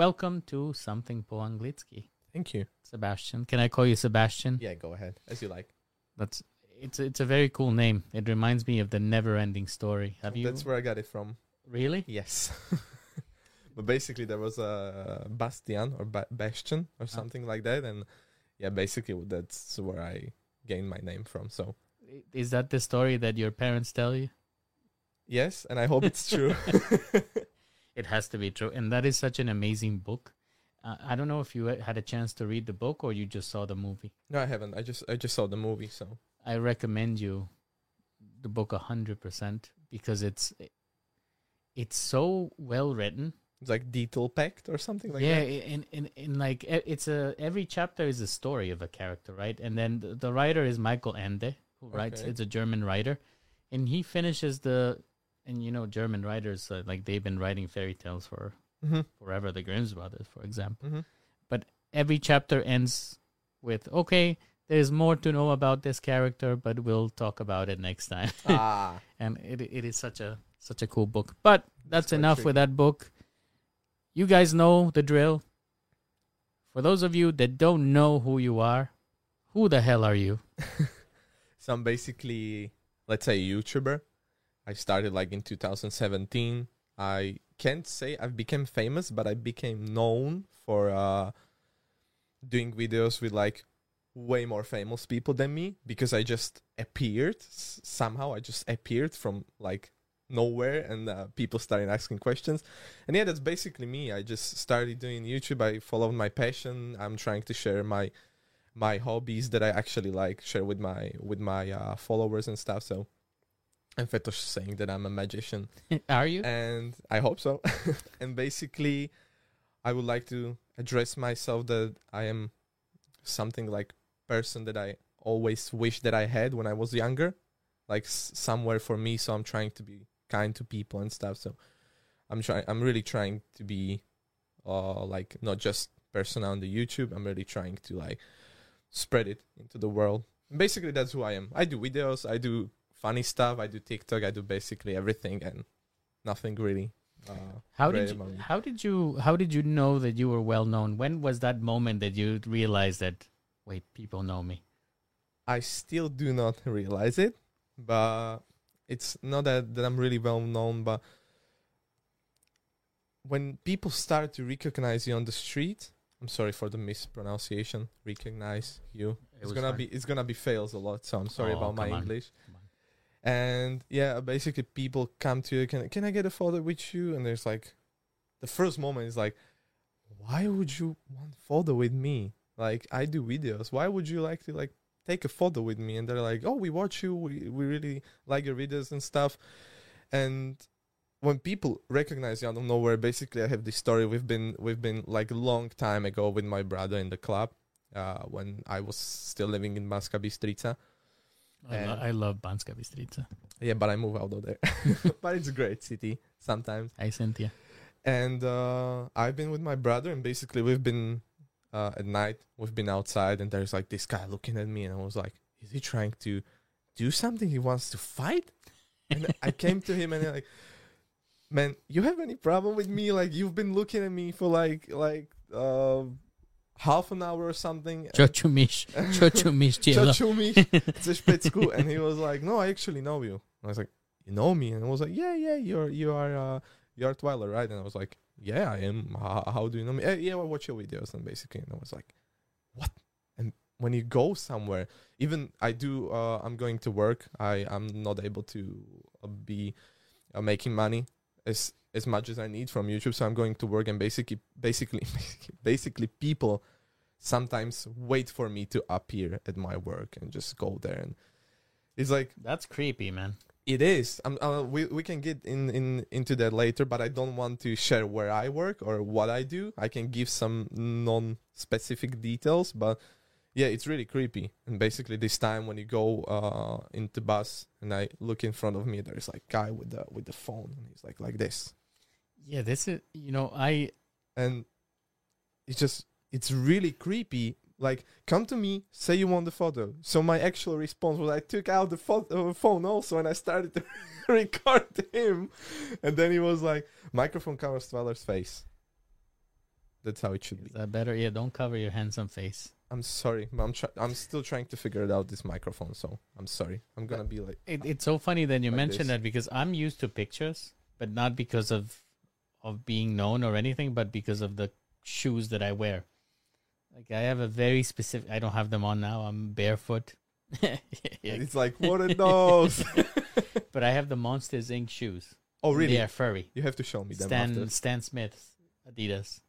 welcome to something po anglitsky. Thank you. Sebastian. Can I call you Sebastian? Yeah, go ahead as you like. That's it's it's a very cool name. It reminds me of the never-ending story. Have you That's where I got it from. really? Yes. but basically, there was a Bastian or ba- Bastion or ah. something like that, and yeah, basically that's where I gained my name from. So Is that the story that your parents tell you? yes, and I hope it's true. It has to be true, and that is such an amazing book. Uh, I don't know if you had a chance to read the book or you just saw the movie. no, I haven't. I just I just saw the movie. So I recommend you the book a hundred percent because it's it's so well written. it's like detail packed or something like yeah, that. in, in in like e- it's a every chapter is a story of a character, right? And then the, the writer is Michael Ende, who writes. It's a German writer, and he finishes the and you know German writers uh, like they've been writing fairy tales for Mm-hmm. forever. The Grimm's brothers, for example. Mm-hmm. every chapter ends with okay there's more to know about this character but we'll talk about it next time ah, and it, it is such a such a cool book but that's quite enough with that book you guys know the drill for those of you that don't know who you are who the hell are you so I'm basically, let's say, a YouTuber. I started like in 2017. I can't say I've become famous, but I became known for uh, doing videos with like way more famous people than me because I just appeared s- somehow. I just appeared from like nowhere, and uh, people started asking questions. And yeah, that's basically me. I just started doing YouTube. I followed my passion. I'm trying to share my my hobbies that I actually like share with my with my uh, followers and stuff. So, and Fetosh saying that I'm a magician, are you and I hope so. and basically, I would like to address myself that I am something like person that I always wish that I had when I was younger, like s- somewhere for me. So I'm trying to be kind to people and stuff. So I'm trying. I'm really trying to be, uh, like not just person on the YouTube. I'm really trying to like spread it into the world. Basically, that's who I am. I do videos. I do funny stuff. I do TikTok. I do basically everything and nothing really. Uh, how did you, how did you how did you know that you were well known when was that moment that you realized that wait people know me I still do not realize it, but it's not that, that I'm really well known, but when people start to recognize you on the street, I'm sorry for the mispronunciation, recognize you. It It's gonna fine. be it's gonna be fails a lot, so I'm sorry Oh, about my on. English. And yeah, basically people come to you, can can I get a photo with you? And there's like the first moment is like, why would you want photo with me? Like I do videos. Why would you like to like take a photo with me? And they're like, oh, we watch you. We we really like your videos and stuff. And when people recognize you out of nowhere, basically I have this story. We've been we've been like a long time ago with my brother in the club. Uh, when I was still living in Banska Bystrica. I, lo- I love Banska Bystrica. Yeah, but I move out of there. but it's a great city sometimes. Hi, Cynthia. And uh, I've been with my brother, and basically we've been uh, at night. We've been outside, and there's like this guy looking at me, and I was like, "Is he trying to do something? He wants to fight?" And I came to him, and I'm like, "Man, you have any problem with me? Like you've been looking at me for like like uh, half an hour or something." and- Čo čumíš? Čo čumíš, Čo Tiela? čumíš? It's a špecku. And he was like, no, I actually know you. And I was like, you know me? And I was like, yeah, yeah, you're, you are, uh, you are TwileR, right? And I was like, yeah, I am. How, how do you know me? "Eh, yeah, I watch your videos. And basically, and I was like, what? And when you go somewhere, even I do, uh, I'm going to work. I, I'm not able to uh, be uh, making money as, as much as I need from YouTube. So I'm going to work and basically, basically, basically people sometimes wait for me to appear at my work and just go there. And it's like That's creepy, man. it is. I'm, uh, we, we can get in, in into that later but i don't want to share where i work or what i do. I can give some non-specific details but yeah it's really creepy. And basically this time when you go uh into bus and i look in front of me there's like guy with the with the phone and he's like like this Yeah, this is, you know, I, and it's just it's really creepy like come to me say you want the photo so my actual response was i took out the photo, uh, phone also and i started to record him and then he was like microphone covers TwileR's face That's how it should Is be. that better? Yeah, don't cover your handsome face. I'm sorry, but I'm try- I'm still trying to figure it out this microphone. So I'm sorry. I'm gonna be like, It, it's so funny that you Like mentioned this. that because I'm used to pictures, but not because of of being known or anything, but because of the shoes that I wear. Like I have a very specific. I don't have them on now. I'm barefoot. It's like what are those? but I have the Monsters Inc. shoes. oh really? They are furry. You have to show me them Stan after. Stan Smith Adidas.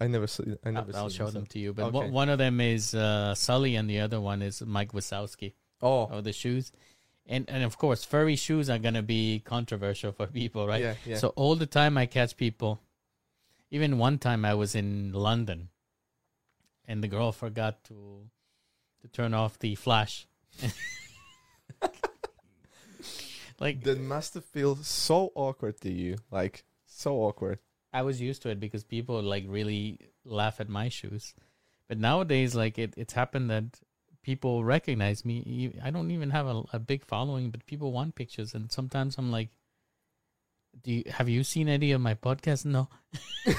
I never see. I I'll, never. I'll show them to you. But Okay. one one of them is uh, Sully, and the other one is Mike Wazowski. Oh, of the shoes. And and of course, furry shoes are gonna be controversial for people, right? yeah, yeah. So all the time I catch people. Even one time I was in London, and the girl forgot to to turn off the flash. like that must have feel so awkward to you. Like so awkward. I was used to it because people like really laugh at my shoes. But nowadays, like it, it's happened that people recognize me. I don't even have a, a big following, but people want pictures, and sometimes I'm like, "Do you have you seen any of my podcasts?" No.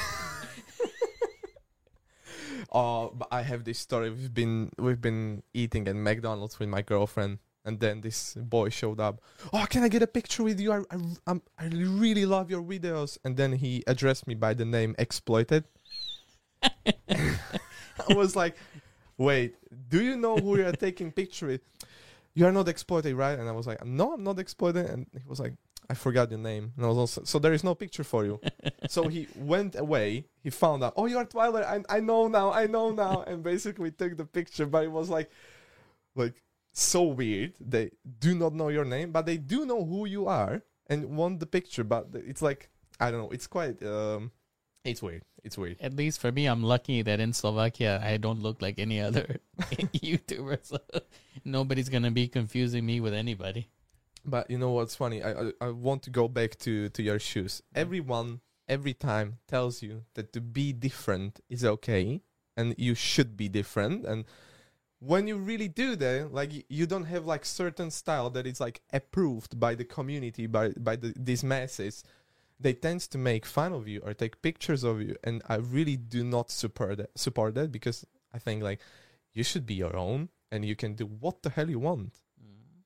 Oh, but I have this story. We've been we've been eating at McDonald's with my girlfriend, and then this boy showed up. Oh, can I get a picture with you? I I, I'm, I really love your videos. And then he addressed me by the name Exploited. I was like, wait, do you know who you're taking picture with? You are not exploited, right? And I was like, no, I'm not exploited. And he was like, I forgot your name. And I was also, so there is no picture for you. so he went away. He found out, oh, you are Twilight. I, I know now. I know now. And basically took the picture, but it was like, like so weird. They do not know your name, but they do know who you are and want the picture. But it's like, I don't know. It's quite, um, it's weird. It's weird. At least for me, I'm lucky that in Slovakia I don't look like any other YouTuber. So nobody's gonna be confusing me with anybody. But you know what's funny? I, I I want to go back to to your shoes. Everyone every time tells you that to be different is okay and you should be different and when you really do that like you don't have like certain style that is like approved by the community by by the, these masses they tend to make fun of you or take pictures of you and i really do not support that support that because i think like you should be your own and you can do what the hell you want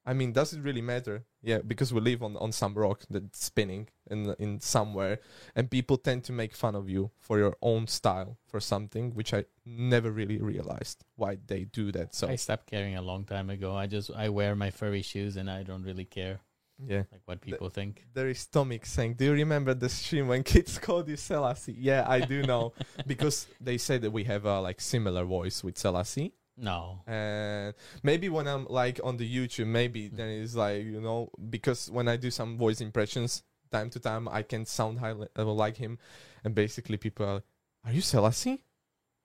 I mean, does it really matter? Yeah, because we live on, on some rock that's spinning in in somewhere, and people tend to make fun of you for your own style for something, which I never really realized why they do that. So I stopped caring a long time ago. I just I wear my furry shoes and I don't really care yeah, like what people think. there is Tomik saying, "Do you remember the stream when kids called you Selassie?" Yeah, I do know because they say that we have a like similar voice with Selassie. No. and maybe when I'm like on the YouTube, maybe then it's like you know because when I do some voice impressions time to time, I can sound high, uh, like him, and basically people are, are you Selassie?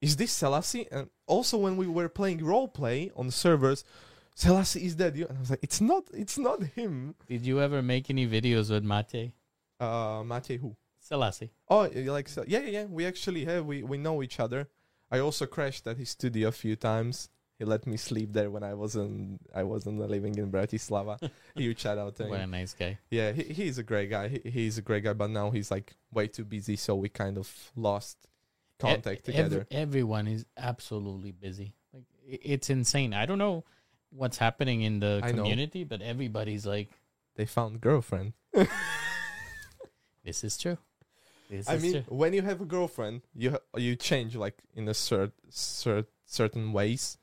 Is this Selassie? And also when we were playing role play on servers, Selassie is that you? And I was like, it's not, it's not him. Did you ever make any videos with Mate? Uh, Matej who? Selassie. Oh, you like so- yeah, yeah, yeah. We actually have we we know each other. I also crashed at his studio a few times. He let me sleep there when I wasn't I wasn't living in Bratislava. Huge shout out to What a nice guy. Yeah, he, he's a great guy. He, he's a great guy, but now he's like way too busy, so we kind of lost contact E- together. ev- everyone is absolutely busy. Like it's insane. I don't know what's happening in the I know. community, but everybody's like, They found girlfriend. "This is true." This I is mean, true. when you have a girlfriend, you ha- you change like in a cert, cert certain ways,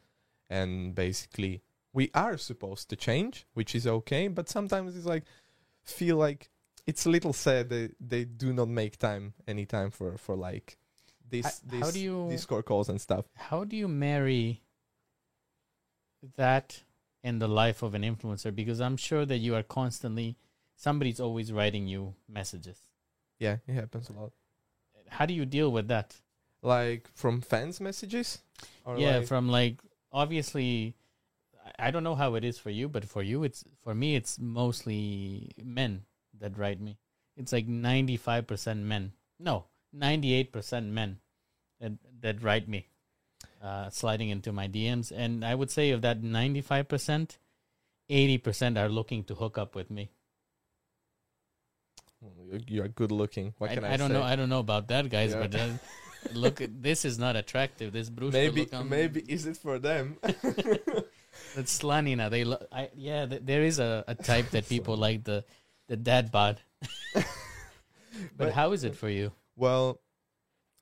and basically we are supposed to change, which is okay. But sometimes it's like feel like it's a little sad that they do not make time any time for for like this I- this how do you- Discord calls and stuff. How do you marry that in the life of an influencer? Because I'm sure that you are constantly somebody's always writing you messages. Yeah, it happens a lot. How do you deal with that? Like from fans messages. Or yeah, like- from like obviously I- don't know how it is for you, but for you it's for me it's mostly men that write me. It's like 95% men. No, 98% men that that write me. Uh, sliding into my DMs and I would say of that 95%, 80% are looking to hook up with me. You're- good looking. What I, can I, I don't say? know I don't know about that guys, Yeah. but uh, look, this is not attractive. This Bruce maybe maybe is it for them? that's Slanina. They, lo- I yeah. Th- there is a, a type that people like the the dad bod. but, But- how is it for you? Well,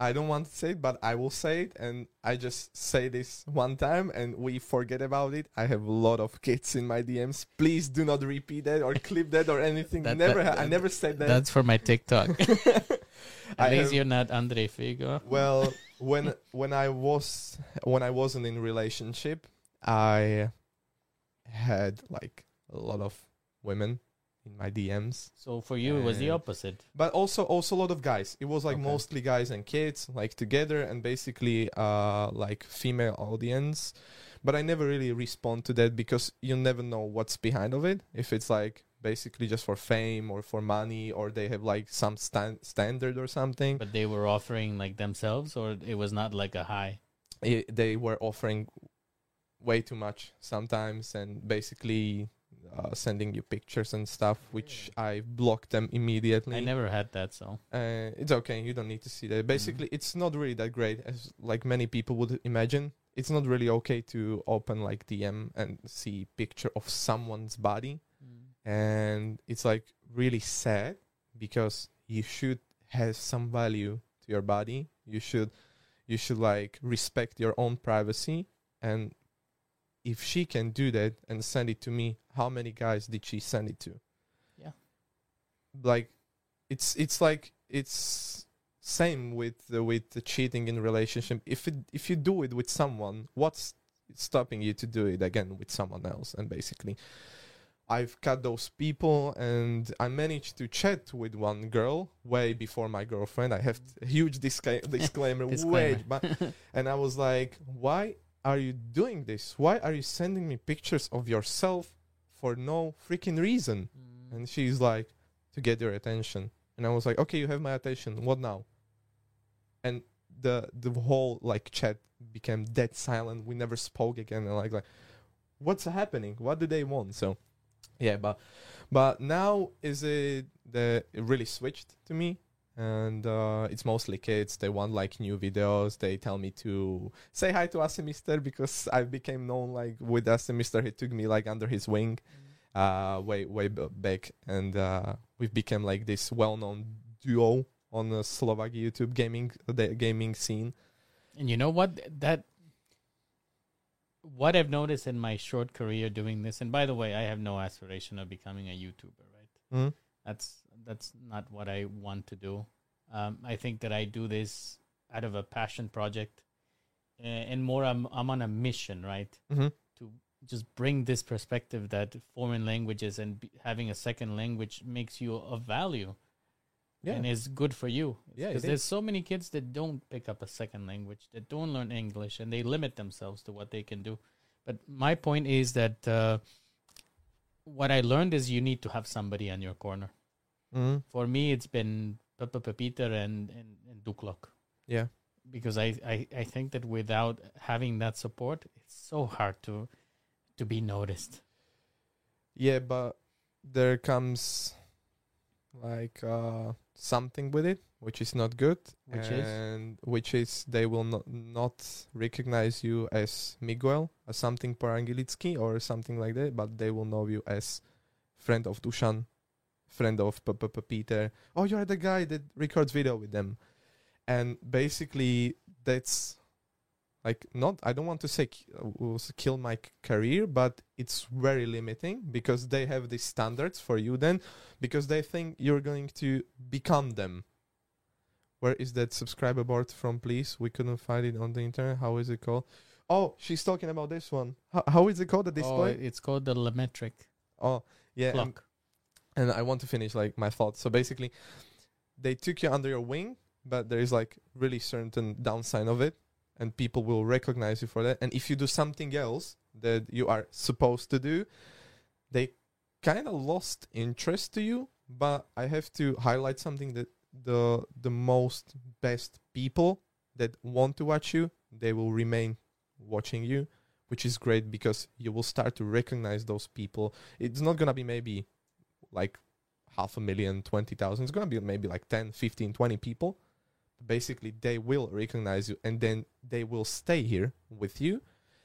I don't want to say it, but I will say it, and I just say this one time, and we forget about it. I have a lot of kids in my DMs. Please do not repeat that or clip that or anything. That- never, that- ha- I never said that. That's for my TikTok. I At least have- you're not Andre Figo. well, when when I was when I wasn't in relationship, I had like a lot of women in my DMs. So for you, it was the opposite. but also also a lot of guys it was like Okay. mostly guys and kids like together and basically uh like female audience but i never really respond to that because you never know what's behind of it if it's like basically just for fame or for money or they have like some stan- standard or something But they were offering like themselves, or it was not like a high. i they were offering way too much sometimes and basically uh, sending you pictures and stuff which i blocked them immediately I never had that, so uh, it's okay. You don't need to see that. Basically, it's not really that great as like many people would imagine. It's not really okay to open like DM and see picture of someone's body, and it's like really sad because you should have some value to your body. You should you should like respect your own privacy and if she can do that and send it to me, how many guys did she send it to? Yeah. Like it's it's like it's same with the, with the cheating in relationship if it if you do it with someone what's stopping you to do it again with someone else and basically i've cut those people and i managed to chat with one girl way before my girlfriend i have a huge discla- disclaimer, way Disclaimer. but and i was like why are you doing this why are you sending me pictures of yourself for no freaking reason. Mm. And she's like to get your attention. And i was like okay you have my attention. What now? And the the whole like chat became dead silent. We never spoke again. And like like what's happening? What do they want? So yeah but but now is it the it really switched to me and uh, it's mostly kids they want like new videos they tell me to say hi to Mister because i became known like with Mister. he took me like under his wing uh, way way b- back, and uh, we've become like this well-known duo on the Slovak YouTube gaming the gaming scene. And you know what? That what I've noticed in my short career doing this, and by the way, I have no aspiration of becoming a YouTuber, right? Mm. That's that's not what I want to do. Um, I think that I do this out of a passion project, and more I'm I'm on a mission, right? Mm-hmm. To just bring this perspective that foreign languages and be, having a second language makes you of value Yeah, and is good for you. Yeah, because there's so many kids that don't pick up a second language, that don't learn English, and they limit themselves to what they can do. But my point is that uh, what I learned is you need to have somebody on your corner. Mm For me, it's been Papa Peter and and, and Duklock yeah, because I, I I think that without having that support, it's so hard to to be noticed. yeah. But there comes like uh, something with it, which is not good, Which is? which is they will not not recognize you as Miguel, as something Parangilitsky or something like that, but they will know you as friend of Dushan, friend of P- P- P- Peter. Oh, you're the guy that records video with them, and basically that's like not. I don't want to say k- uh, kill my c- career, but it's very limiting because they have these standards for you then, because they think you're going to become them. Where is that subscriber board from, please? We couldn't find it on the internet. How is it called? Oh, she's talking about this one. How, how is it called? The Oh, point? it's called the LaMetric Oh, yeah. clock. And I want to finish like my thoughts. So basically, they took you under your wing, but there is like really certain downside of it, and people will recognize you for that. And if you do something else that you are supposed to do, they kind of lost interest to you. But I have to highlight something that the the most best people that want to watch you, they will remain watching you, which is great because you will start to recognize those people. It's not gonna be maybe like half a million, 20,000. It's going to be maybe like 10, 15, 20 people. basically they will recognize you and then they will stay here with you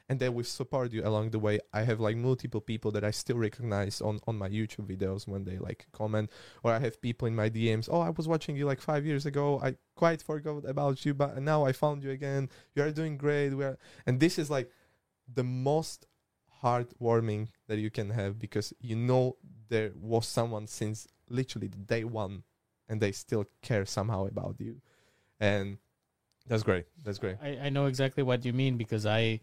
and they will support you along the way i have like multiple people that i still recognize on on my youtube videos when they like comment or i have people in my dms oh i was watching you like five years ago i quite forgot about you but now i found you again you are doing great we are and this is like the most heartwarming that you can have because you know there was someone since literally the day one and they still care somehow about you and that's great that's great I, I know exactly what you mean because I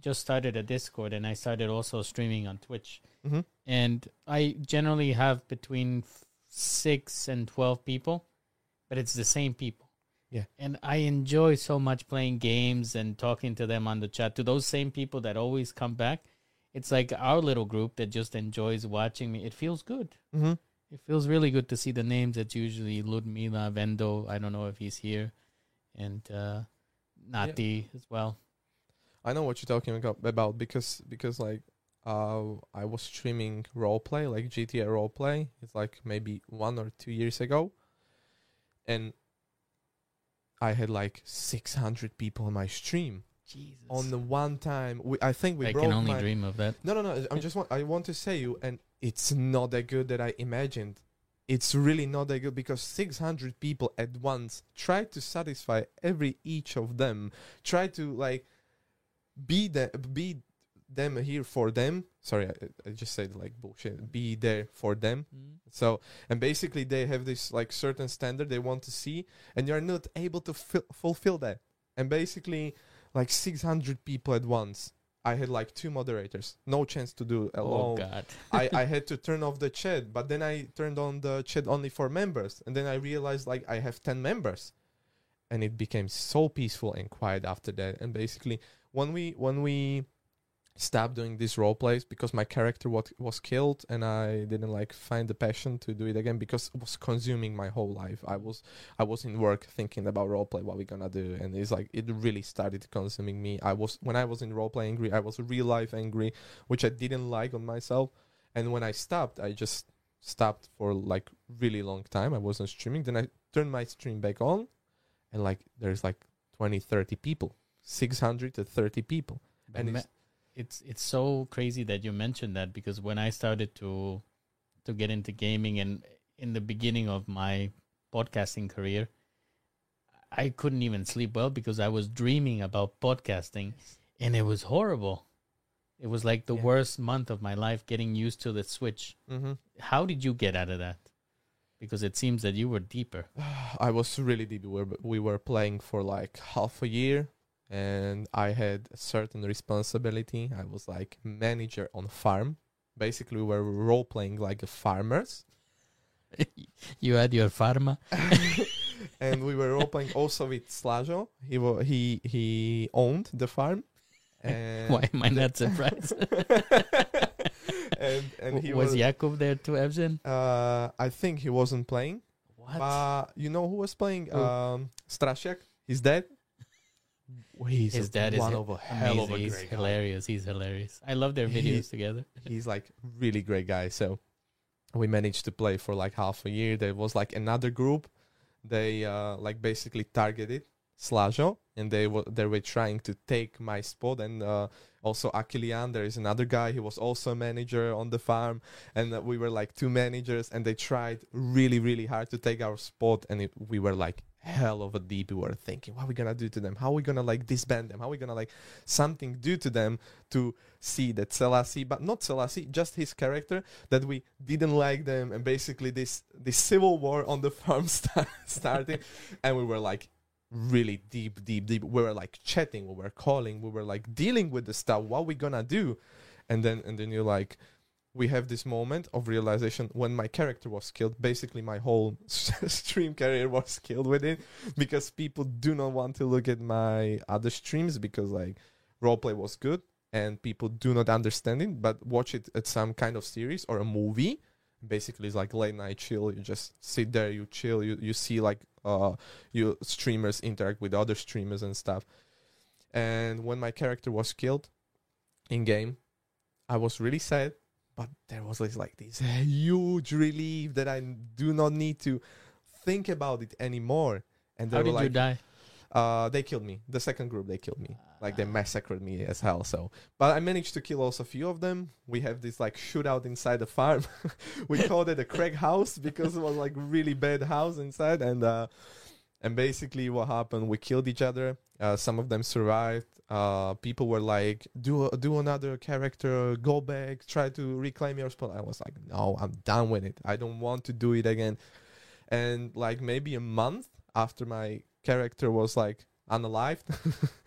just started a Discord and I started also streaming on Twitch. mm-hmm. And I generally have between f- six and 12 people, but it's the same people. Yeah. And I enjoy so much playing games and talking to them on the chat, to those same people that always come back. It's like our little group that just enjoys watching me. It feels good. Mm-hmm. It feels really good to see the names that's usually Ludmila, Vendo. I don't know if he's here. And uh, Nati as well. I know what you're talking about about because because like uh I was streaming roleplay like GTA roleplay. It's like maybe one or two years ago, and I had like 600 people on my stream Jesus. on the one time. We, I think we I broke can only my, dream of that. No, no, no. I'm just want, I want to say you, and it's not that good that I imagined. It's really not that good because 600 people at once try to satisfy every each of them. Try to like be the be them here for them. Sorry, I, I just said like bullshit. Be there for them. Mm. So and basically they have this like certain standard they want to see, and you're not able to fil- fulfill that. And basically, like 600 people at once. I had like two moderators, no chance to do alone. Oh alone. God. I, I had to turn off the chat, but then I turned on the chat only for members, and then I realized like I have ten members, and it became so peaceful and quiet after that. And basically, when we when we stopped doing these role plays because my character was was killed, and I didn't like find the passion to do it again because it was consuming my whole life. I was I was in work thinking about role play, what we're gonna do, and it's like it really started consuming me. I was when I was in role play angry, I was real life angry, which I didn't like on myself. And when I stopped, I just stopped for like really long time. I wasn't streaming. Then I turned my stream back on, and like there's like 20, 30 people, 600 to 30 people. And ma- it's- it's so crazy that you mentioned that because when I started to to get into gaming and in the beginning of my podcasting career, I couldn't even sleep well because I was dreaming about podcasting and it was horrible. It was like the Yeah. worst month of my life getting used to the switch. Mm-hmm. How did you get out of that? Because it seems that you were deeper. I was really deep. We were, we were playing for like half a year, and I had a certain responsibility. I was like manager on farm. Basically, we were role playing like farmers, you had your pharma. and we were role playing also with Slajo. He wa- he he owned the farm. And Why am I not surprised? and and he was was. Jakub there too, Evgen? Uh, I think he wasn't playing. What? But you know who was playing? Who? Um, Strasiak. He's dead. He's His dad is one hi- of a hell of a. He's guy. hilarious. He's hilarious. I love their He- videos together. He's like really great guy. So we managed to play for like half a year. There was like another group. They uh like basically targeted Slajo and they were they were trying to take my spot and uh also Akilian there is another guy he was also a manager on the farm and uh, we were like two managers and they tried really really hard to take our spot and it, we were like hell of a deep we were thinking what are we gonna do to them how are we gonna like disband them how are we gonna like something do to them to see that Selassie, but not Selassie, just his character, that we didn't like them, and basically this this civil war on the farm start, started, and we were like really deep, deep, deep. We were like chatting, we were calling, we were like dealing with the stuff. What are we gonna do? And then and then you're like, we have this moment of realization when my character was killed. Basically, my whole stream career was killed with it because people do not want to look at my other streams because like roleplay was good and people do not understand it but watch it at some kind of series or a movie. Basically it's like late night chill. You just sit there you chill you, you see like uh you streamers interact with other streamers and stuff. And when my character was killed in game i was really sad but there was this, like this huge relief that i do not need to think about it anymore and they How were did you like, die? uh, they killed me. The second group, they killed me. Like they massacred me as hell. So, but I managed to kill also a few of them. We have this like shootout inside the farm. we called it a Craig house because it was like really bad house inside, and uh, and basically what happened, we killed each other. Uh, some of them survived. Uh, people were like, do do another character, go back, try to reclaim your spot. I was like, no, I'm done with it. I don't want to do it again. And like maybe a month after my character was like unalived,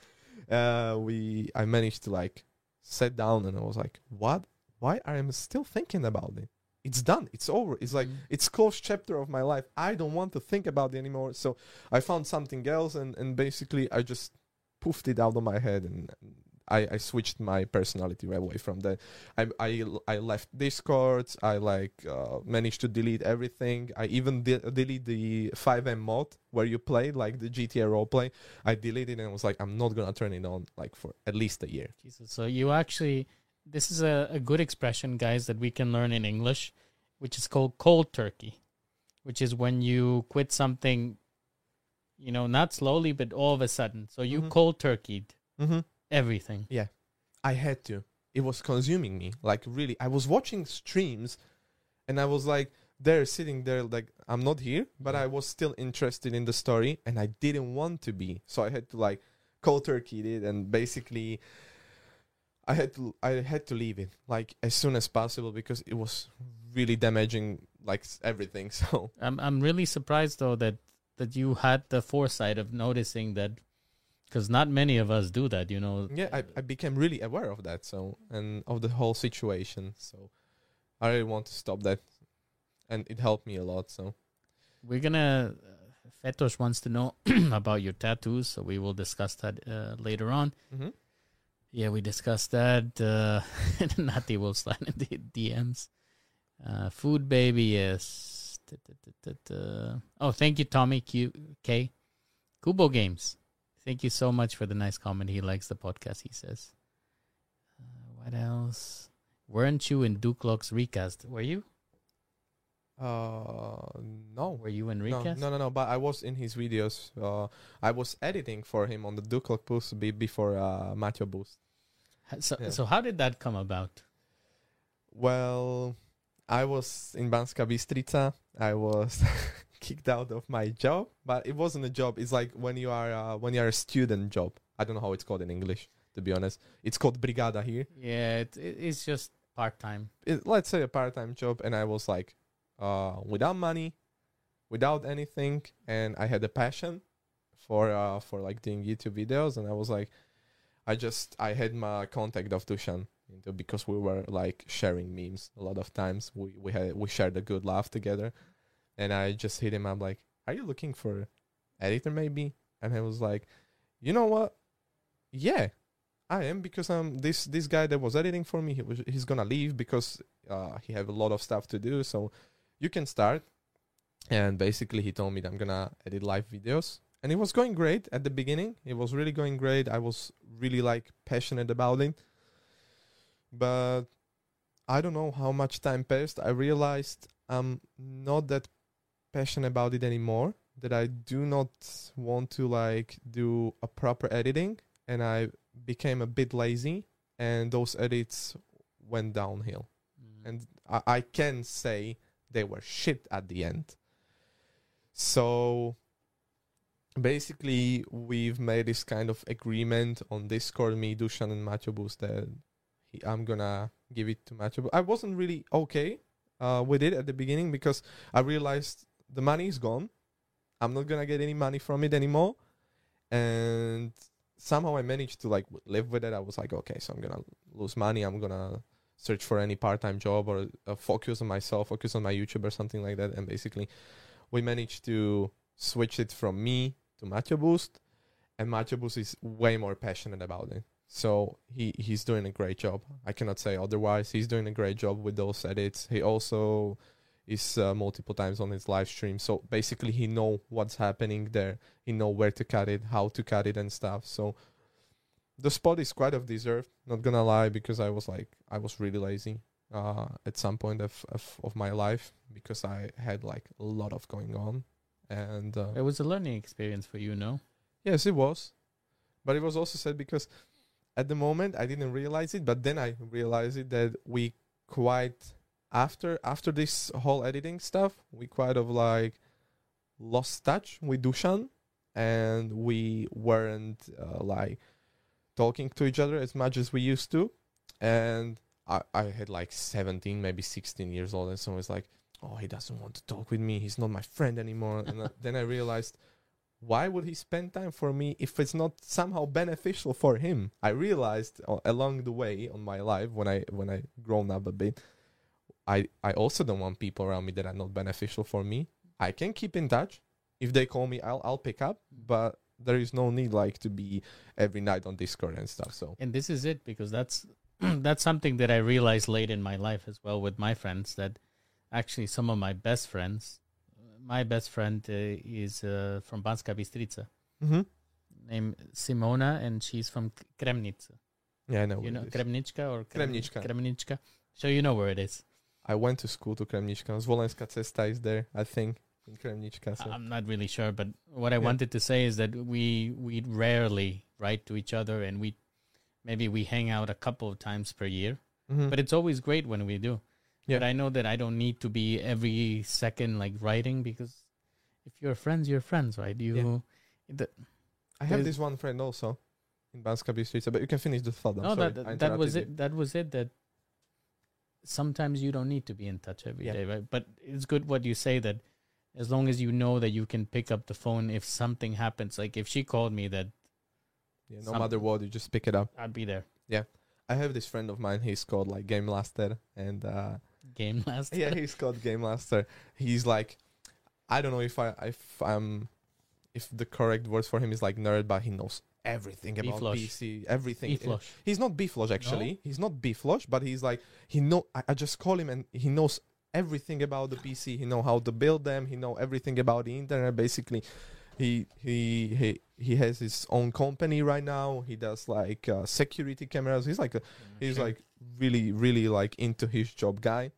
uh, we I managed to like sit down and I was like, what? Why am I am still thinking about it? It's done. It's over. It's like Mm. it's closed chapter of my life. I don't want to think about it anymore. So I found something else and and basically I just poofed it out of my head and I, I switched my personality right away from that. I, I, I left Discord. I like uh, managed to delete everything. I even de- delete the FiveM mod where you play like the GTA roleplay. I deleted it and was like, I'm not gonna turn it on like for at least a year. Jesus. So you actually, this is a, a good expression, guys, that we can learn in English, which is called cold turkey, which is when you quit something, you know, not slowly, but all of a sudden. So you Mhm. cold turkeyed Mm-hmm. everything. Yeah. I had to. It was consuming me. Like really, I was watching streams, and I was like there sitting there like I'm not here, but I was still interested in the story, and I didn't want to be. So I had to like cold turkey it, and basically, I had to I had to leave it like as soon as possible because it was really damaging like everything. So I'm I'm really surprised though that that you had the foresight of noticing that, because not many of us do that. You know. yeah, I, I became really aware of that. So and of the whole situation. So I really want to stop that, and it helped me a lot. So. We're gonna. Uh, Fetos wants to know about your tattoos, so we will discuss that uh, later on. Mm-hmm. Yeah, we discussed that. Uh, Nati will slide in the DMs. Uh, food baby, yes. Oh, thank you, Tommy Q K. Kubo Games. Thank you so much for the nice comment. He likes the podcast. He says. Uh, what else? Weren't you in Duklock's recast? Were you? Uh, no. Were you in No, recast? no, no, no. But I was in his videos. Uh, I was editing for him on the Duklock Boost before uh, Matthew Boost. So, Yeah. so how did that come about? Well, I was in Banska Bystrica. I was kicked out of my job, but it wasn't a job. It's like when you are uh, when you are a student job. I don't know how it's called in English. To be honest, it's called brigada here. Yeah, it, it, it's just part time. it, let's say a part-time job and i was like uh without money without anything and i had a passion for uh for like doing youtube videos and i was like i just i had my contact of dushan because we were like sharing memes a lot of times. We we had we shared a good laugh together. And i just hit him up like are you looking for editor maybe? And he was like you know what? Yeah I am because um this this guy that was editing for me he was he's gonna leave because uh he have a lot of stuff to do so you can start. And basically he told me that I'm gonna edit live videos and it was going great at the beginning. It was really going great. I was really like passionate about it. But I don't know how much time passed. I realized I'm not that passionate about it anymore that I do not want to like do a proper editing. And I became a bit lazy and those edits went downhill. Mm. and I, I can say they were shit at the end. So basically we've made this kind of agreement on discord me dushan and matobus that he, i'm gonna give it to matobus i wasn't really okay uh, with it at the beginning because i realized the money is gone i'm not gonna get any money from it anymore and somehow I managed to like live with it. I was like, okay, so I'm gonna lose money. I'm gonna search for any part-time job or uh, focus on myself, focus on my YouTube or something like that. And basically, we managed to switch it from me to Boost, and Matthew Boost is way more passionate about it. So he he's doing a great job. I cannot say otherwise. He's doing a great job with those edits. He also is uh, multiple times on his live stream. So basically, he know what's happening there. He know where to cut it, how to cut it, and stuff. So the spot is quite of deserved. Not gonna lie, because I was like I was really lazy uh, at some point of, of of my life because I had like a lot of going on, and uh, It was a learning experience for you, no? yes, it was, but it was also sad because at the moment I didn't realize it, but then I realized it that we quite after after this whole editing stuff, we quite of like lost touch with Dushan, and we weren't uh, like talking to each other as much as we used to, and I I had like seventeen, maybe sixteen years old, and so it's like, oh, he doesn't want to talk with me. He's not my friend anymore, and uh, then I realized. Why would he spend time for me if it's not somehow beneficial for him? I realized uh, along the way on my life when I when I grown up a bit, I I also don't want people around me that are not beneficial for me. I can keep in touch. If they call me, I'll I'll pick up, but there is no need like to be every night on Discord and stuff. So And this is it because that's that's something that I realized late in my life as well with my friends that actually some of my best friends my best friend uh, is uh, from Banska Bystrica mm-hmm. named Simona and she's from Kremnica. yeah, I know. You know. Kremnička or Krem- Kremnička. Kremnička. So you know where it is. I went to school to Kremnička. Zvolenska cesta is there, I think, in Kremnička. So. I'm not really sure, but what I Yeah. wanted to say is that we we rarely write to each other, and we maybe we hang out a couple of times per year. Mhm. But it's always great when we do. Yeah. But I know that I don't need to be every second like writing because if you're friends, you're friends, right? You. The, I have this one friend also in Banska Bystrica, but you can finish the thought. I'm no, sorry, that I that was interrupted it. That was it. That sometimes you don't need to be in touch every day, Yeah. right? But it's good what you say that as long as you know that you can pick up the phone if something happens. Like if she called me, that. Yeah, no matter what, you just pick it up. I'd be there. Yeah. I have this friend of mine. He's called like Game Master, and uh, Game Master. yeah, he's called Game Master. He's like, I don't know if I if I'm if the correct words for him is like nerd, but he knows everything about Beeflush. PC, everything. E-flush. He's not beeflush actually. He's not beeflush, but he's like he know. I, I just call him and he knows everything about the PC. He know how to build them. He know everything about the internet. Basically, he he he he has his own company right now. He does like uh, security cameras. He's like a he's like really really like into his job guy.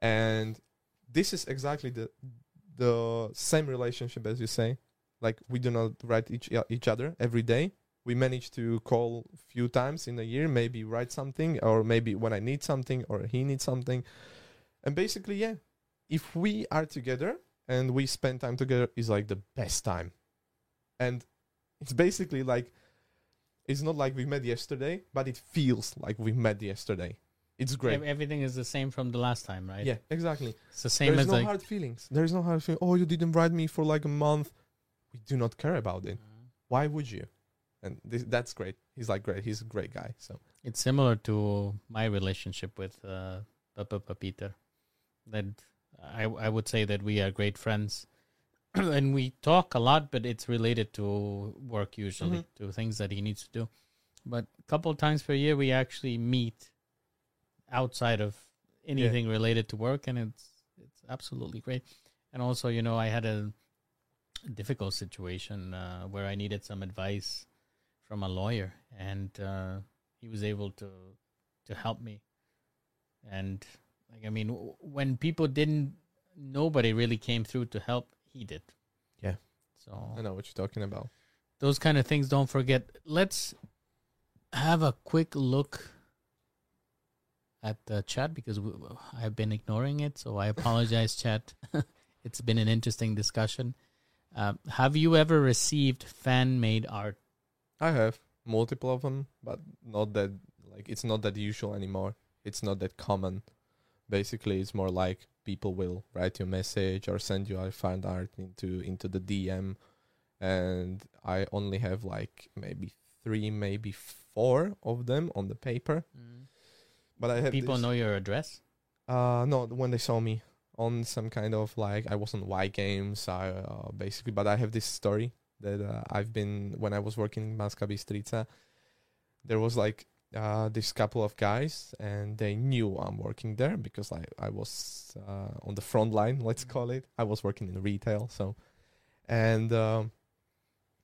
And this is exactly the the same relationship as you say. Like we do not write each uh, each other every day. We manage to call few times in a year maybe write something or maybe when i need something or he needs something. And basically yeah if we are together and we spend time together is like the best time. And it's basically like it's not like we met yesterday but it feels like we met yesterday. It's great. Everything is the same from the last time, right? yeah exactly. It's the same there's as no like. hard feelings. There's no hard feeling oh you didn't write me for like a month. We do not care about it. Why would you? And this, that's great. He's like great. He's a great guy so. It's similar to my relationship with uh, Papa Peter. That I I would say that we are great friends, and we talk a lot, but it's related to work usually, Mhm. to things that he needs to do. But a couple of times per year, we actually meet outside of anything related to work, and it's it's absolutely great. And also, you know, I had a difficult situation uh, where I needed some advice from a lawyer, and uh, he was able to to help me. And like I mean, w- when people didn't, nobody really came through to help. He did. Yeah. So i know what you're talking about. those kind of things don't forget. Let's have a quick look at the chat because we, i've been ignoring it so i apologize chat. It's been an interesting discussion. Um, have you ever received fan made art? I have. Multiple of them but not that like it's not that usual anymore. It's not that common. Basically it's more like people will write you a message or send you a fan art into into the dm and i only have like maybe three maybe four of them on the paper but i have people this- know your address Uh, no, when they saw me on some kind of like I was on Y Games, I uh, basically. But I have this story that uh, I've been when I was working in Banska Bystrica. There was like uh, this couple of guys, and they knew I'm working there because I I was uh, on the front line. Let's call it. I was working in retail, so and um,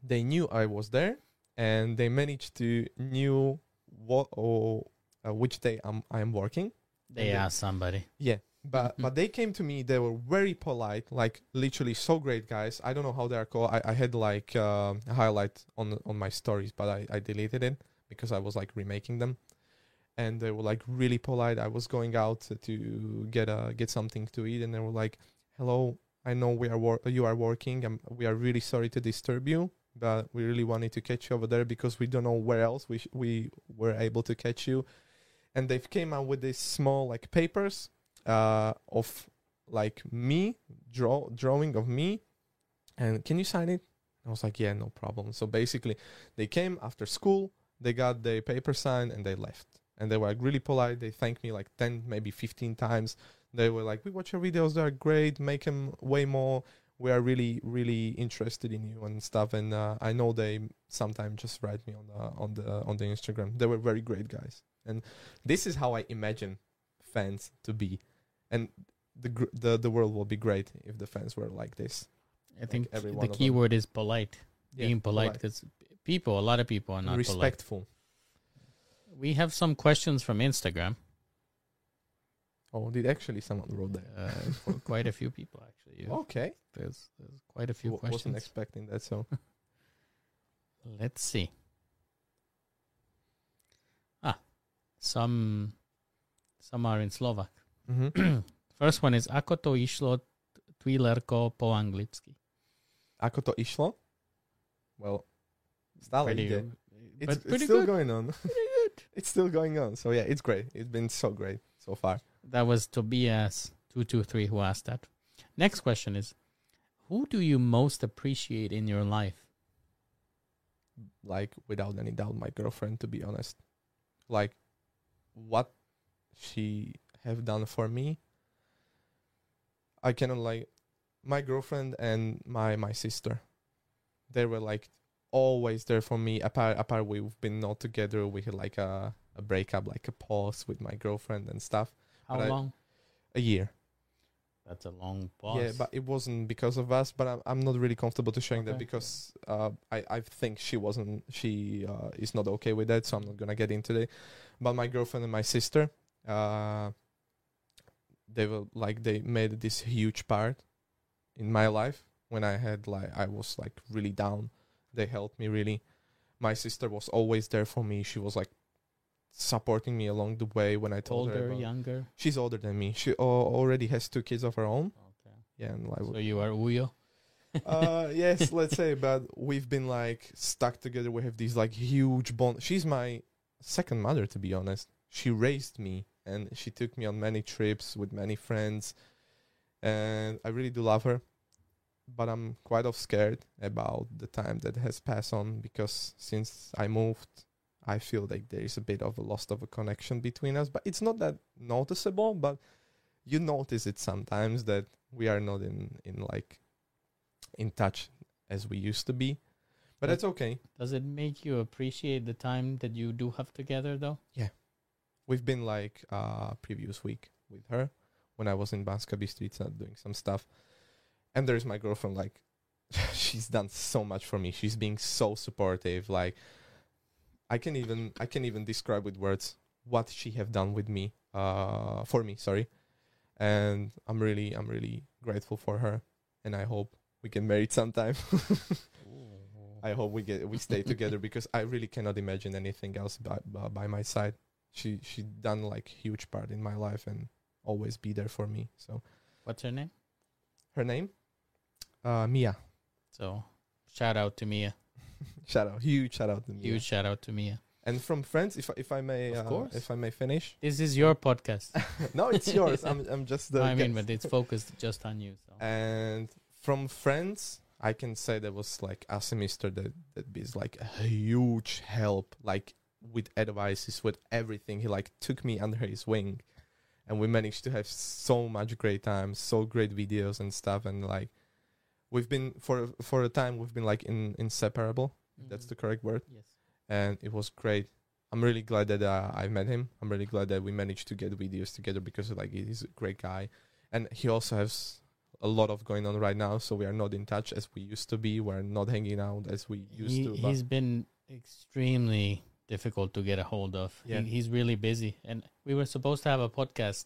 they knew I was there, and they managed to knew what or uh, which day I'm I'm working. they And they- somebody yeah, but Mhm. but they came to me they were very polite like literally so great guys i don't know how they're called i, I had like uh, a highlight on on my stories but I, I deleted it because i was like remaking them. And they were like really polite. I was going out to get uh get something to eat and they were like hello i know we are wor- you are working and we are really sorry to disturb you but we really wanted to catch you over there because we don't know where else we sh- we were able to catch you. And they've came out with these small like papers uh, of like me draw drawing of me. And can you sign it? I was like yeah no problem. So basically they came after school they got the paper signed and they left. And they were like really polite. They thanked me like 10 maybe 15 times. They were like we watch your videos. They're great. Make them way more. We are really really interested in you and stuff. And uh, i know they sometimes just write me on the on the on the instagram. They were very great guys. And this is how i imagine fans to be. And the gr- the the world will be great if the fans were like this. I think the key word is polite. Yeah, Being polite polite. because people, a lot of people are not polite. respectful We have some questions from Instagram. oh did actually someone wrote that Uh, for quite a few people actually. Yeah. okay There's, there's quite a few W- wasn't expecting that so Let's see. Ah, some some are in Slovak. mm-hmm. First one is ako to išlo Twilerko po anglicky. ako to išlo well stále Pretty, ide. it's, it's still good. going on it's still going on so yeah it's great it's been so great so far That was Tobias two two three who asked that. Next question is, who do you most appreciate in your life? like without any doubt my girlfriend to be honest like what she have done for me i cannot like my girlfriend and my my sister they were like always there for me apart apart we've been not together we had like a, a breakup like a pause with my girlfriend and stuff How But long? a year That's a long pause. Yeah, but it wasn't because of us. But I'm, I'm not really comfortable to sharing that because uh, I I think she wasn't she uh, is not okay with that. So I'm not gonna get into it. But my girlfriend and my sister, uh, they were like they made this huge part in my life when I had like I was like really down. They helped me really. My sister was always there for me. She was like supporting me along the way when I told her. older, about- younger. She's older than me. She al- already has two kids of her own. Okay. Yeah, and like So you are Uyo. uh yes let's say but we've been like stuck together we have these like huge bond she's my second mother to be honest she raised me and she took me on many trips with many friends and i really do love her but i'm quite of scared about the time that has passed on because since i moved i feel like there is a bit of a loss of a connection between us but it's not that noticeable but you notice it sometimes that we are not in in like in touch as we used to be. But that's okay. Does it make you appreciate the time that you do have together, though? Yeah. We've been like uh previous week with her when I was in Banska Bystrica doing some stuff. And there's my girlfriend like she's done so much for me. She's being so supportive. Like I can even I can even describe with words what she have done with me uh for me, sorry. And I'm really I'm really grateful for her and I hope we get married sometime. I hope we get we stay together because I really cannot imagine anything else by by, by my side. She she done like huge part in my life and always be there for me. So What's her name? her name, uh, Mia. So shout out to Mia. Shout out, huge shout out to Mia. Huge shout out to Mia. And from friends, if I- if I may, Of uh, course. if I may finish. This is your podcast. no, it's yours. I'm I'm just the. No, I mean, but it's focused just on you. So and from friends i can say there was like a semester that that is like a huge help like with advices with everything he like took me under his wing and we managed to have so much great times so great videos and stuff and like we've been for for a time we've been like in inseparable that's the correct word yes. and it was great i'm really glad that uh, i met him i'm really glad that we managed to get videos together because like he's a great guy and he also has a lot of going on right now so we are not in touch as we used to be we're not hanging out as we used He, to but he's been extremely difficult to get a hold of. Yeah. He, he's really busy, and we were supposed to have a podcast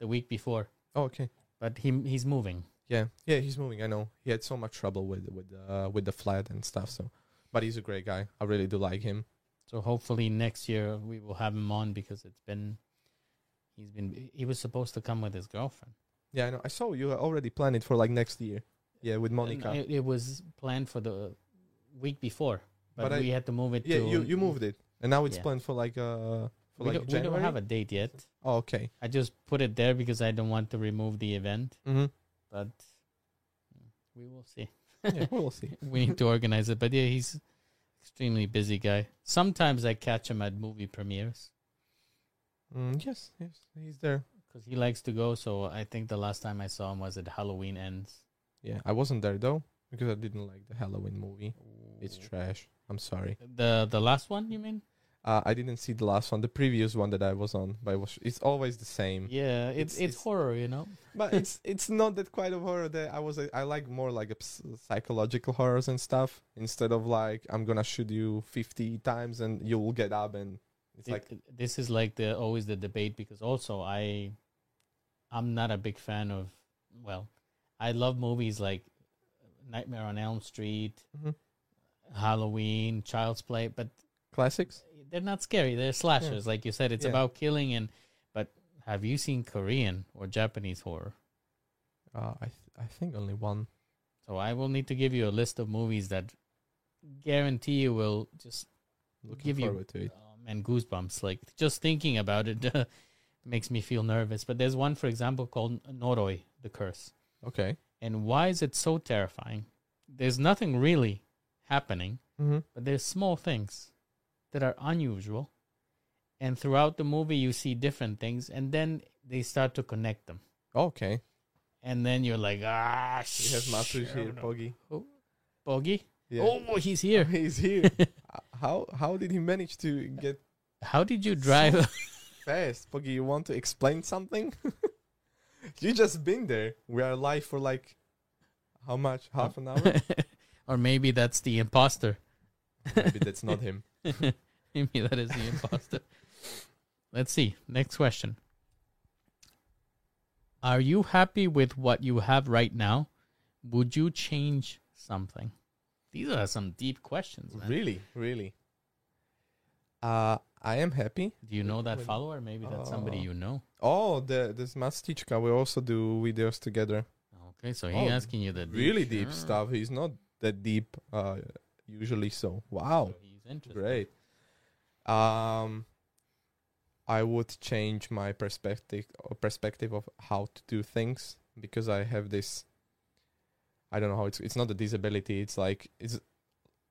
the week before, Oh, okay. but he he's moving. Yeah, yeah, he's moving. I know he had so much trouble with with uh, with the flat and stuff. So, but he's a great guy. I really do like him. So hopefully next year we will have him on because it's been he's been he was supposed to come with his girlfriend. Yeah, I know. I saw you already planned it for like next year. Yeah, with Monica. It, it was planned for the week before, but, But I- we had to move it. yeah, you you moved it, and now it's Yeah. planned for like uh for We, like don't, we don't have a date yet. oh, okay. I just put it there because I don't want to remove the event, Mm-hmm. But we will see. Yeah, we'll see. we need to organize it. But yeah, he's extremely busy guy. Sometimes I catch him at movie premieres Mm, yes, yes, he's there. because he likes to go. So I think the last time I saw him was at Halloween Ends. Yeah, I wasn't there though because I didn't like the Halloween movie. It's trash. I'm sorry. the the last one you mean? Uh, I didn't see the last one, the previous one that I was on, but it was, it's always the same. Yeah, It's- it's it's, it's- horror, you know. But it's it's not that quite of horror. That I was I like more like a ps- psychological horrors and stuff instead of like I'm gonna shoot you 50 times and you will get up and it's It- like this is like the always the debate because also I I'm not a big fan of well, I love movies like Nightmare on Elm Street, Mhm. Halloween, Child's Play, but classics. They're not scary. They're slashers, like you said. It's Yeah. about killing and but have you seen Korean or Japanese horror? Uh, I th- I think only one. So I will need to give you a list of movies that guarantee you will just Looking give you forward to it. oh, man goosebumps. Like just thinking about it makes me feel nervous. But there's one, for example, called Noroi, the Curse. Okay. And why is it so terrifying? There's nothing really happening, Mm-hmm. but there's small things that are unusual. And throughout the movie, you see different things, and then they start to connect them. Okay. And then you're like, ah, We have Matush sh- here, Poggy. Bogey? Yeah. Oh, he's here. he's here. How how did he manage to get How did you drive? fast? Poggy, you want to explain something? you just been there. We are live for like how much? Half an hour? or maybe that's the imposter. Maybe that's not him. maybe that is the imposter. Let's see. Next question. Are you happy with what you have right now? Would you change something? These are some deep questions, man. Really, really. Uh, I am happy. Do you know that follower? Maybe that's somebody Uh, you know. Oh, the this Mastichka. We also do videos together. Okay, so he Oh, asking you the Really deep stuff. He's not that deep. Uh, usually so. Wow, So he's interested. great. Um, I would change my perspective or perspective of how to do things because I have this. I don't know how it's. It's not a disability. It's like it's.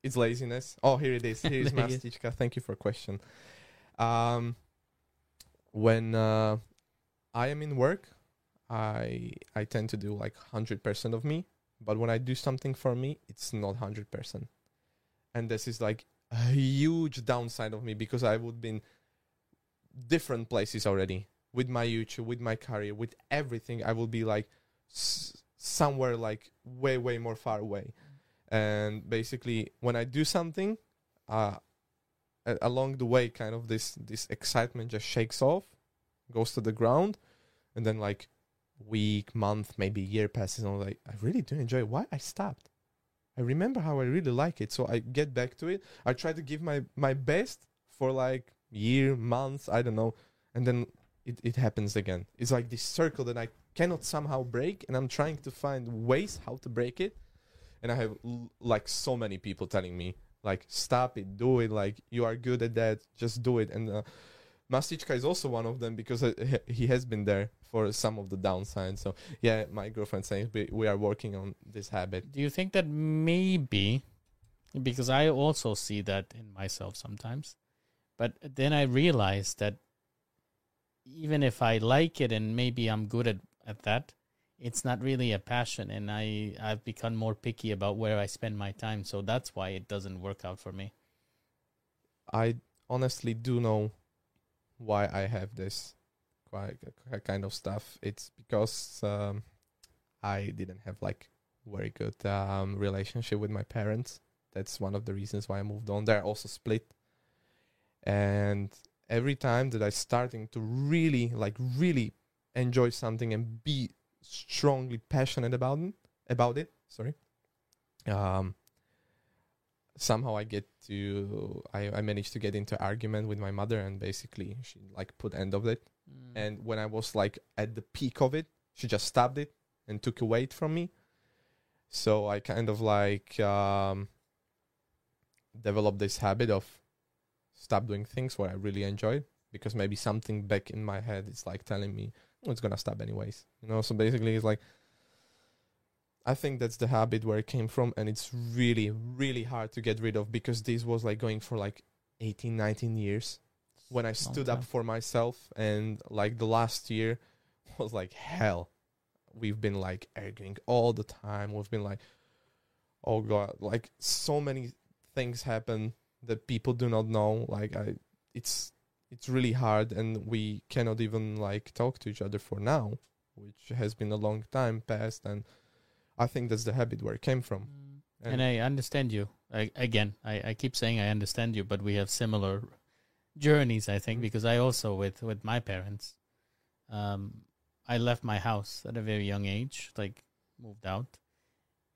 It's laziness. Oh, here it is. Here is Mastichka. Thank you for question. Um, when uh, I am in work, I I tend to do like hundred percent of me. But when I do something for me, it's not hundred percent, and this is like a huge downside of me because I would be in different places already with my YouTube, with my career, with everything. I would be like s- somewhere like way way more far away, and basically when I do something, uh, a- along the way, kind of this this excitement just shakes off, goes to the ground, and then like week, month, maybe year passes, and I'm like, I really do enjoy. Why I stopped? I remember how I really like it, so I get back to it. I try to give my my best for like year, months, I don't know, and then it it happens again. It's like this circle that I cannot somehow break, and I'm trying to find ways how to break it. And I have l- like so many people telling me like stop it, do it, like you are good at that, just do it. And uh, is also one of them because uh, he has been there for some of the downsides. So yeah, my girlfriend saying we, we are working on this habit. Do you think that maybe because I also see that in myself sometimes, but then I realize that even if I like it and maybe I'm good at, at that, it's not really a passion and I, I've become more picky about where I spend my time. So that's why it doesn't work out for me. I honestly do know why I have this quite kind of stuff. It's because um, I didn't have like very good um, relationship with my parents. That's one of the reasons why I moved on. They're also split, and every time that I starting to really like really enjoy something and be strongly passionate about it, about it. Sorry. Um. Somehow I get to I I managed to get into argument with my mother and basically she like put end of it. Mm. And when I was like at the peak of it, she just stopped it and took away it from me. So I kind of like um, developed this habit of stop doing things what I really enjoyed because maybe something back in my head is like telling me oh, it's gonna stop anyways. You know, so basically it's like I think that's the habit where it came from and it's really, really hard to get rid of because this was like going for like 18, 19 years when I stood up for myself and like the last year was like hell. We've been like arguing all the time. We've been like, oh god, like so many things happen that people do not know. Like I, it's it's really hard, and we cannot even like talk to each other for now, which has been a long time past. And I think that's the habit where it came from. Mm. And I understand you. I, again, I, I keep saying I understand you, but we have similar journeys. I think Mhm. because I also with with my parents, um, I left my house at a very young age, like moved out,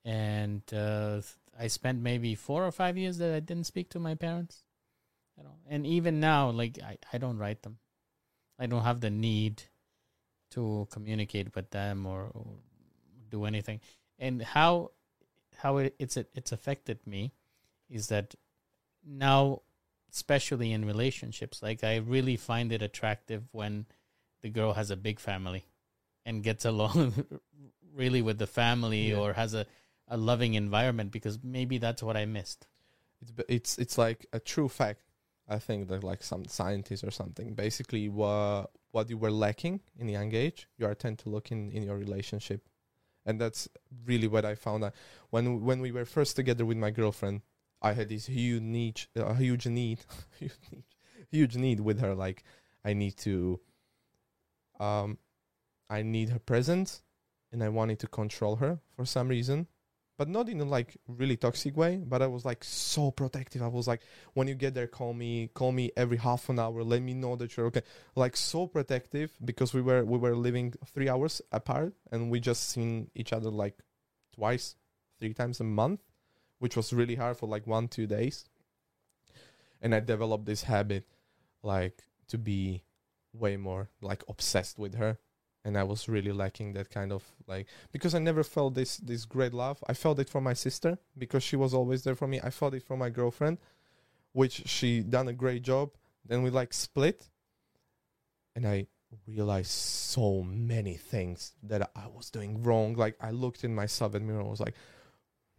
and uh, I spent maybe four or five years that I didn't speak to my parents. You know, and even now, like I, I don't write them. I don't have the need to communicate with them or, or do anything. And how how it, it's it's affected me is that now especially in relationships like i really find it attractive when the girl has a big family and gets along really with the family Yeah. or has a, a loving environment because maybe that's what i missed it's it's it's like a true fact. I think that like some scientists or something. Basically, what what you were lacking in a young age, you are tend to look in in your relationship, and that's really what I found out when when we were first together with my girlfriend. I had this huge need, need, huge need, huge need with her. Like I need to, um, I need her presence, and I wanted to control her for some reason but not in a like really toxic way but i was like so protective i was like when you get there call me call me every half an hour let me know that you're okay like so protective because we were we were living three hours apart and we just seen each other like twice three times a month which was really hard for like one two days and i developed this habit like to be way more like obsessed with her and i was really lacking that kind of like because I never felt this this great love. I felt it from my sister because she was always there for me. I felt it from my girlfriend, which she done a great job. Then we like split, and I realized so many things that I was doing wrong. Like I looked in myself in the mirror, and was like,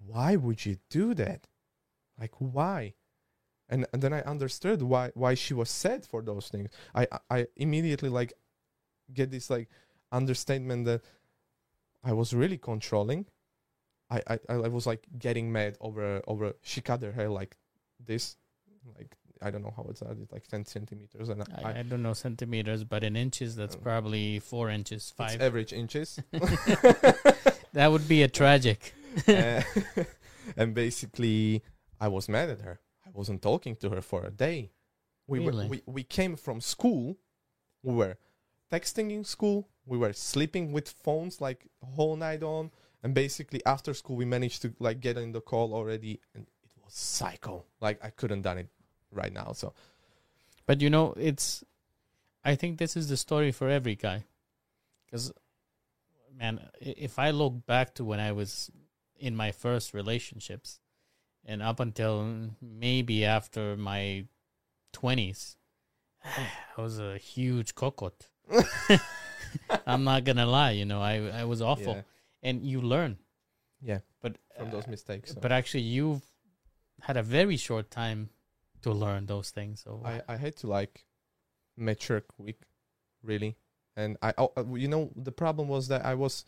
"Why would you do that? Like why?" And, and then I understood why why she was sad for those things. I I immediately like get this like understatement that I was really controlling. I, I, I was like getting mad over over she cut her hair like this, like I don't know how it's it's like ten centimeters, and I, I, I don't know centimeters but in inches that's Uh, probably four inches it's five average inches. that would be a tragic Uh, and basically, I was mad at her. I wasn't talking to her for a day. We Really? were, we we came from school. We were texting in school. We were sleeping with phones like whole night on. And basically, after school, we managed to like get in the call already, and it was psycho. Like I couldn't done it right now. So But you know, it's. I think this is the story for every guy, because, man, if I look back to when I was in my first relationships, and up until maybe after my twenties, I was a huge cocotte. I'm not gonna lie, you know, I I was awful, yeah, and you learn. yeah, But from those uh, mistakes. So. But actually, you've had a very short time to learn those things. So I, I had to like mature quick, really. And I, oh, uh, you know, the problem was that I was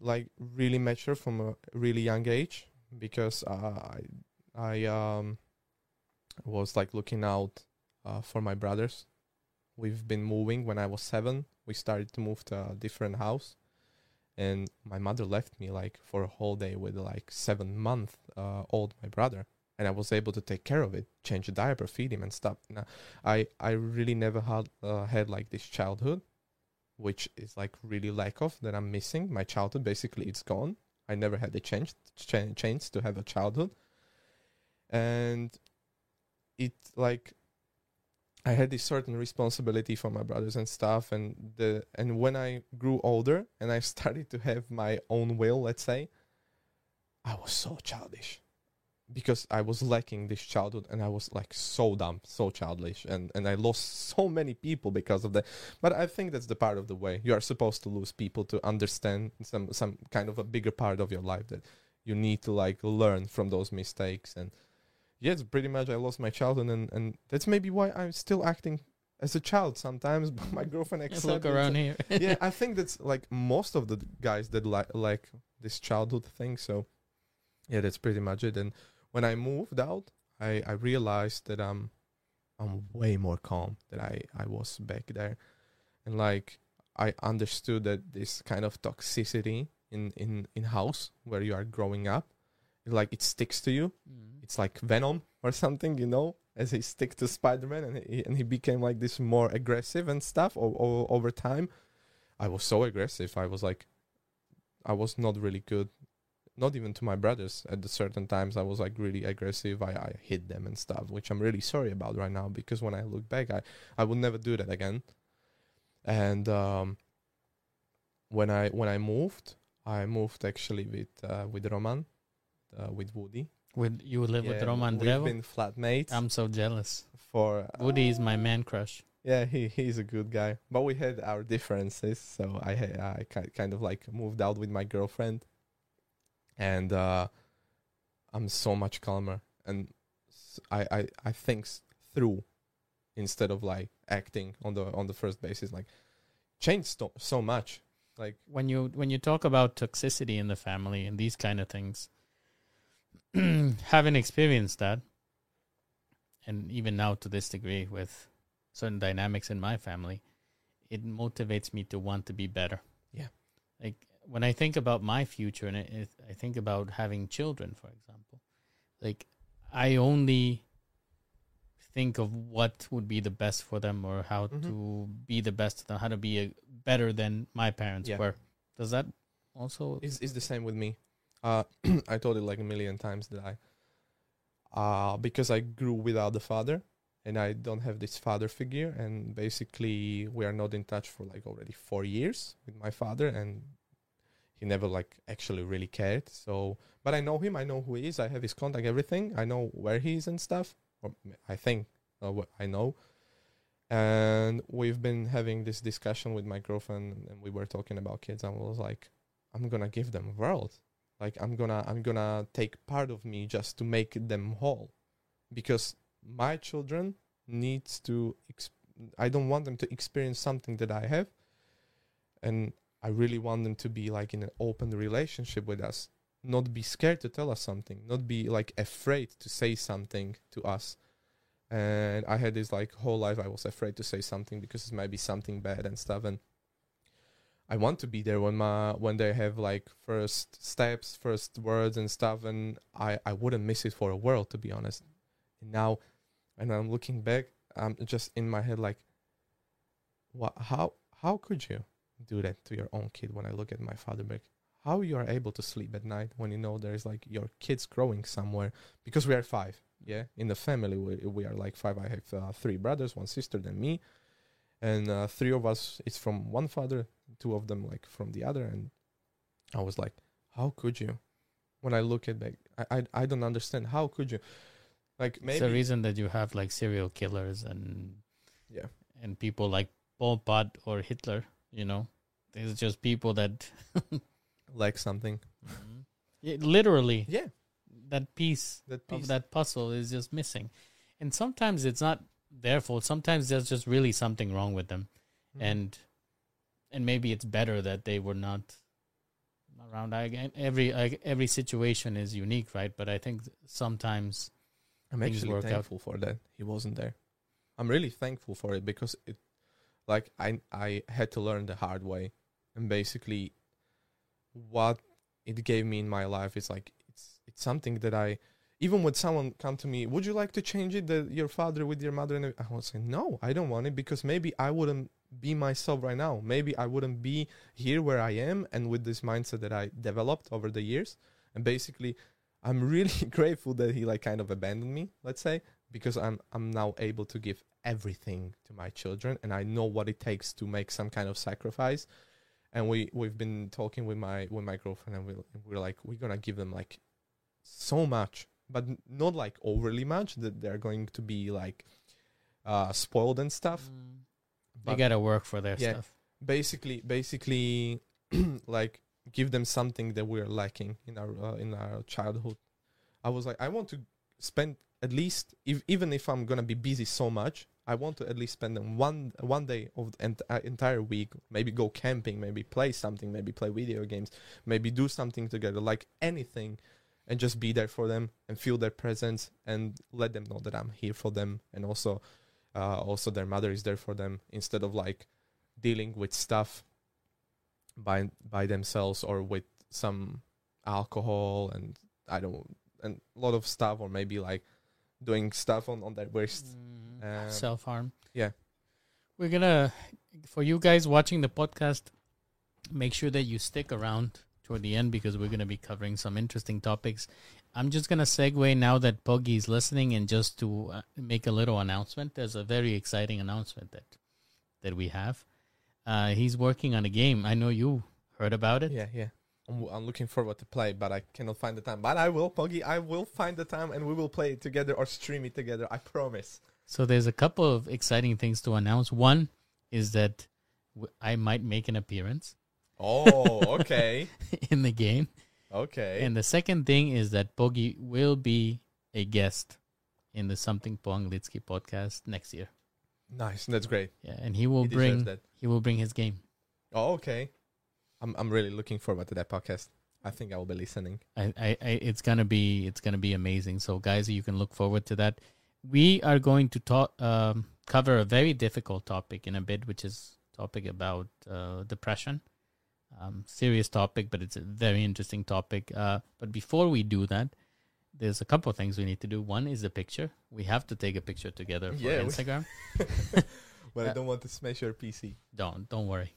like really mature from a really young age because I, I um, was like looking out uh, for my brothers. We've been moving when I was seven. We started to move to a different house, and my mother left me like for a whole day with like seven month uh, old my brother and I was able to take care of it, change the diaper, feed him, and stuff. Now, I I really never had uh, had like this childhood which is like really lack of that I'm missing. My childhood basically it's gone. I never had the chance ch- chance to have a childhood, and it like I had this certain responsibility for my brothers and stuff, and the and when I grew older and I started to have my own will, let's say, I was so childish because I was lacking this childhood and I was like so dumb, so childish, and and I lost so many people because of that. But I think that's the part of the way you are supposed to lose people to understand some some kind of a bigger part of your life that you need to like learn from those mistakes and yes, pretty much I lost my childhood and and that's maybe why I'm still acting as a child sometimes. But my girlfriend accepts. look around here. yeah, I think that's like most of the guys that like like this childhood thing. So yeah, that's pretty much it. And when I moved out, I I realized that I'm I'm way more calm than I I was back there, and like I understood that this kind of toxicity in in in house where you are growing up, like it sticks to you. Mm. It's like Venom or something, you know, as he stick to Spider Man and he and he became like this more aggressive and stuff o- o- over time. I was so aggressive. I was like, I was not really good, not even to my brothers. At the certain times, I was like really aggressive. I, I hit them and stuff, which I'm really sorry about right now because when I look back, I I would never do that again. And um, when I when I moved, I moved actually with uh, with Roman, uh, with Woody. With you live with Roman We've Drevo? been flatmates I'm so jealous. for Woody is my uh, man crush. Yeah, he he's a good guy, but we had our differences. So I I ki- kind of like moved out with my girlfriend, and uh, I'm so much calmer, and I, I I think through instead of like acting on the on the first basis. Like changed so, so much. Like when you when you talk about toxicity in the family and these kind of things having experienced that and even now to this degree with certain dynamics in my family it motivates me to want to be better Yeah. like when i think about my future and it, it, i think about having children for example like i only think of what would be the best for them or how Mhm. to be the best to them how to be a, better than my parents Yeah. were does that also is it's the same with me. Uh, I told it like a million times that I, uh, because I grew without the father, and I don't have this father figure, and basically we are not in touch for like already four years with my father, and he never like actually really cared. So, but I know him. I know who he is. I have his contact, everything. I know where he is and stuff. I think uh, what I know. And we've been having this discussion with my girlfriend, and we were talking about kids. And I was like, I'm gonna give them world. Like I'm gonna I'm gonna take part of me just to make them whole, because my children needs to. Exp- I don't want them to experience something that I have, and I really want them to be like in an open relationship with us, not be scared to tell us something, not be like afraid to say something to us. And I had this like whole life I was afraid to say something because it might be something bad and stuff and I want to be there when my when they have like first steps, first words and stuff, and I I wouldn't miss it for a world to be honest. And now, and I'm looking back, I'm just in my head like, what? How how could you do that to your own kid? When I look at my father back, how you are able to sleep at night when you know there's like your kids growing somewhere? Because we are five, yeah, in the family we we are like five. I have uh, three brothers, one sister, then me, and uh, three of us is from one father, two of them like from the other. And i was like how could you? When i look at back i i, I don't understand. How could you? Like it's maybe the reason that you have like serial killers and yeah. and people like Pol Pot or Hitler, you know. there's just people that like something Yeah, literally yeah that piece that of piece that puzzle is just missing. And sometimes it's not their fault. Sometimes there's just really something wrong with them. Mhm. And and maybe it's better that they were not around. I, every I, every situation is unique, right? But I think sometimes i'm actually work out. thankful for that he wasn't there i'm really thankful for it because it like i i had to learn the hard way and basically what it gave me in my life is like it's it's something that i even when someone come to me would you like to change it that your father with your mother and i was saying no i don't want it because maybe i wouldn't be myself right now. Maybe I wouldn't be here where I am and with this mindset that I developed over the years. And basically, I'm really grateful that he like kind of abandoned me, let's say, because I'm I'm now able to give everything to my children and I know what it takes to make some kind of sacrifice. And we we've been talking with my with my girlfriend and we we're like we're going to give them like so much, but not like overly much that they're going to be like uh spoiled and stuff. Mm. They gotta work for their Yeah. stuff. basically basically like give them something that we're lacking in our uh, in our childhood i was like i want to spend at least if, even if i'm gonna be busy so much i want to at least spend one one day of the ent- uh, entire week maybe go camping maybe play something maybe play video games maybe do something together like anything and just be there for them and feel their presence and let them know that i'm here for them and also uh, also their mother is there for them instead of like dealing with stuff by by themselves or with some alcohol and I don't and a lot of stuff or maybe like doing stuff on on their wrist. Um, Self harm. yeah. We're gonna for you guys watching the podcast, make sure that you stick around toward the end because we're gonna be covering some interesting topics. I'm just gonna segue now that Poggy is listening and just to uh, make a little announcement. There's a very exciting announcement that that we have. Uh, he's working on a game. I know you heard about it. Yeah, yeah. I'm, I'm looking forward to play, but I cannot find the time. But I will, Poggy. I will find the time, and we will play it together or stream it together. I promise. So there's a couple of exciting things to announce. One is that w- I might make an appearance Oh, okay, in the game. okay. And the second thing is that Bogi will be a guest in the Something Po Anglitsky podcast next year. nice. That's great. Yeah, and he will He bring that. he will bring his game. Oh, okay. I'm I'm really looking forward to that podcast. I think I will be listening. I, I, I it's gonna be it's gonna be amazing. So guys, you can look forward to that. We are going to talk um, cover a very difficult topic in a bit, which is topic about uh, depression. Um, serious topic, but it's a very interesting topic. Uh, but before we do that, there's a couple of things we need to do. One is the picture. We have to take a picture together for Yeah, Instagram. but Uh, I don't want to smash your PC. Don't don't worry.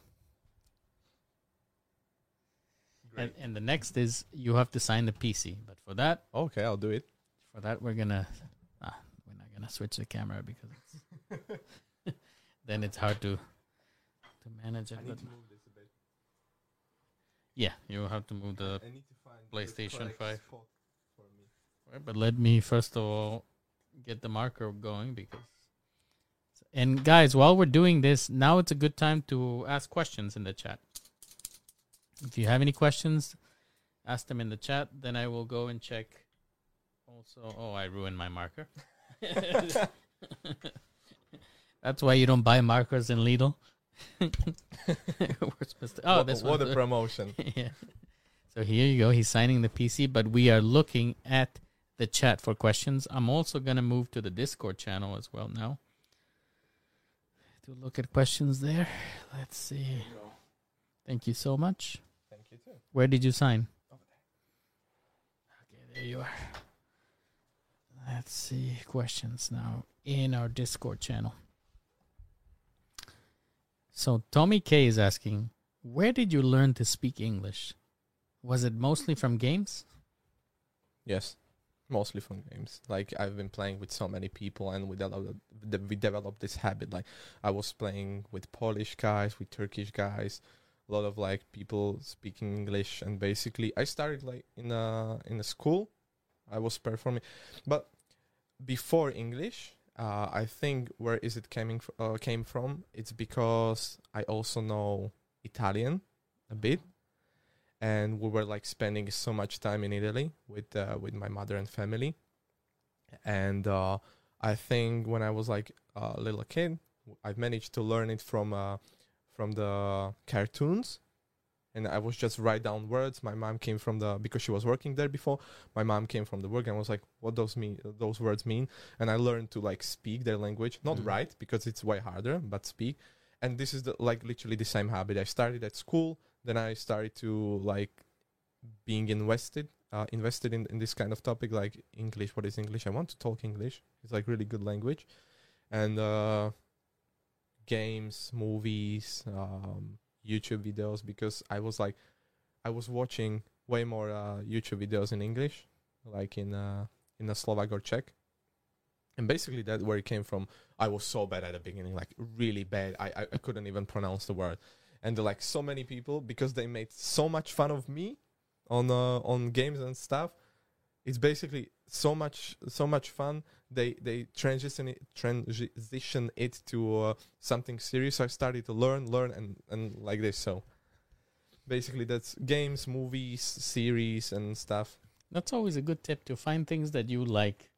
And, and the next is you have to sign the PC. But for that, Okay, I'll do it. for that we're gonna ah, we're not gonna switch the camera because it's, then it's hard to to manage it. I But move this a bit. yeah, you have to move the. I need to find PlayStation correct 5. spot for me. But let me first of all get the marker going because. And guys, while we're doing this, now it's a good time to ask questions in the chat. If you have any questions, ask them in the chat. Then I will go and check. Also, oh, I ruined my marker. That's why you don't buy markers in Lidl. We're supposed to- oh, what, this what one's a promotion. yeah. So here you go. He's signing the PC, but we are looking at the chat for questions. I'm also going to move to the Discord channel as well now to look at questions there. Let's see. Thank you so much. Thank you too. Where did you sign? Over Okay, there you are. Let's see questions now in our Discord channel. So Tommy K is asking, where did you learn to speak English? Was it mostly from games? Yes, mostly from games. Like I've been playing with so many people, and we developed we developed this habit. Like I was playing with Polish guys, with Turkish guys, a lot of like people speaking English, and basically I started like in a in a school. I was performing, but before English, uh, I think where is it coming uh, came from? It's because I also know Italian a bit and we were like spending so much time in Italy with uh, with my mother and family. And uh, I think when I was like a little kid, I managed to learn it from uh, from the cartoons, and I was just write down words. My mom came from the because she was working there before. My mom came from the work and was like, "What those mean? Those words mean?" And I learned to like speak their language, not Mm. write because it's way harder, but speak. And this is the, like literally the same habit. I started at school then I started to like being invested uh, invested in, in this kind of topic like English what is English I want to talk English it's like really good language and uh, games, movies, um, YouTube videos because I was like, I was watching way more uh, YouTube videos in English, like in uh, in a Slovak or Czech, and basically that where it came from. I was so bad at the beginning, like really bad. I I, I couldn't even pronounce the word, and like so many people because they made so much fun of me on uh, on games and stuff. It's basically so much so much fun. They they transition it, transition it to uh, something serious. I started to learn, learn, and and like this. So basically, that's games, movies, series, and stuff. That's always a good tip to find things that you like,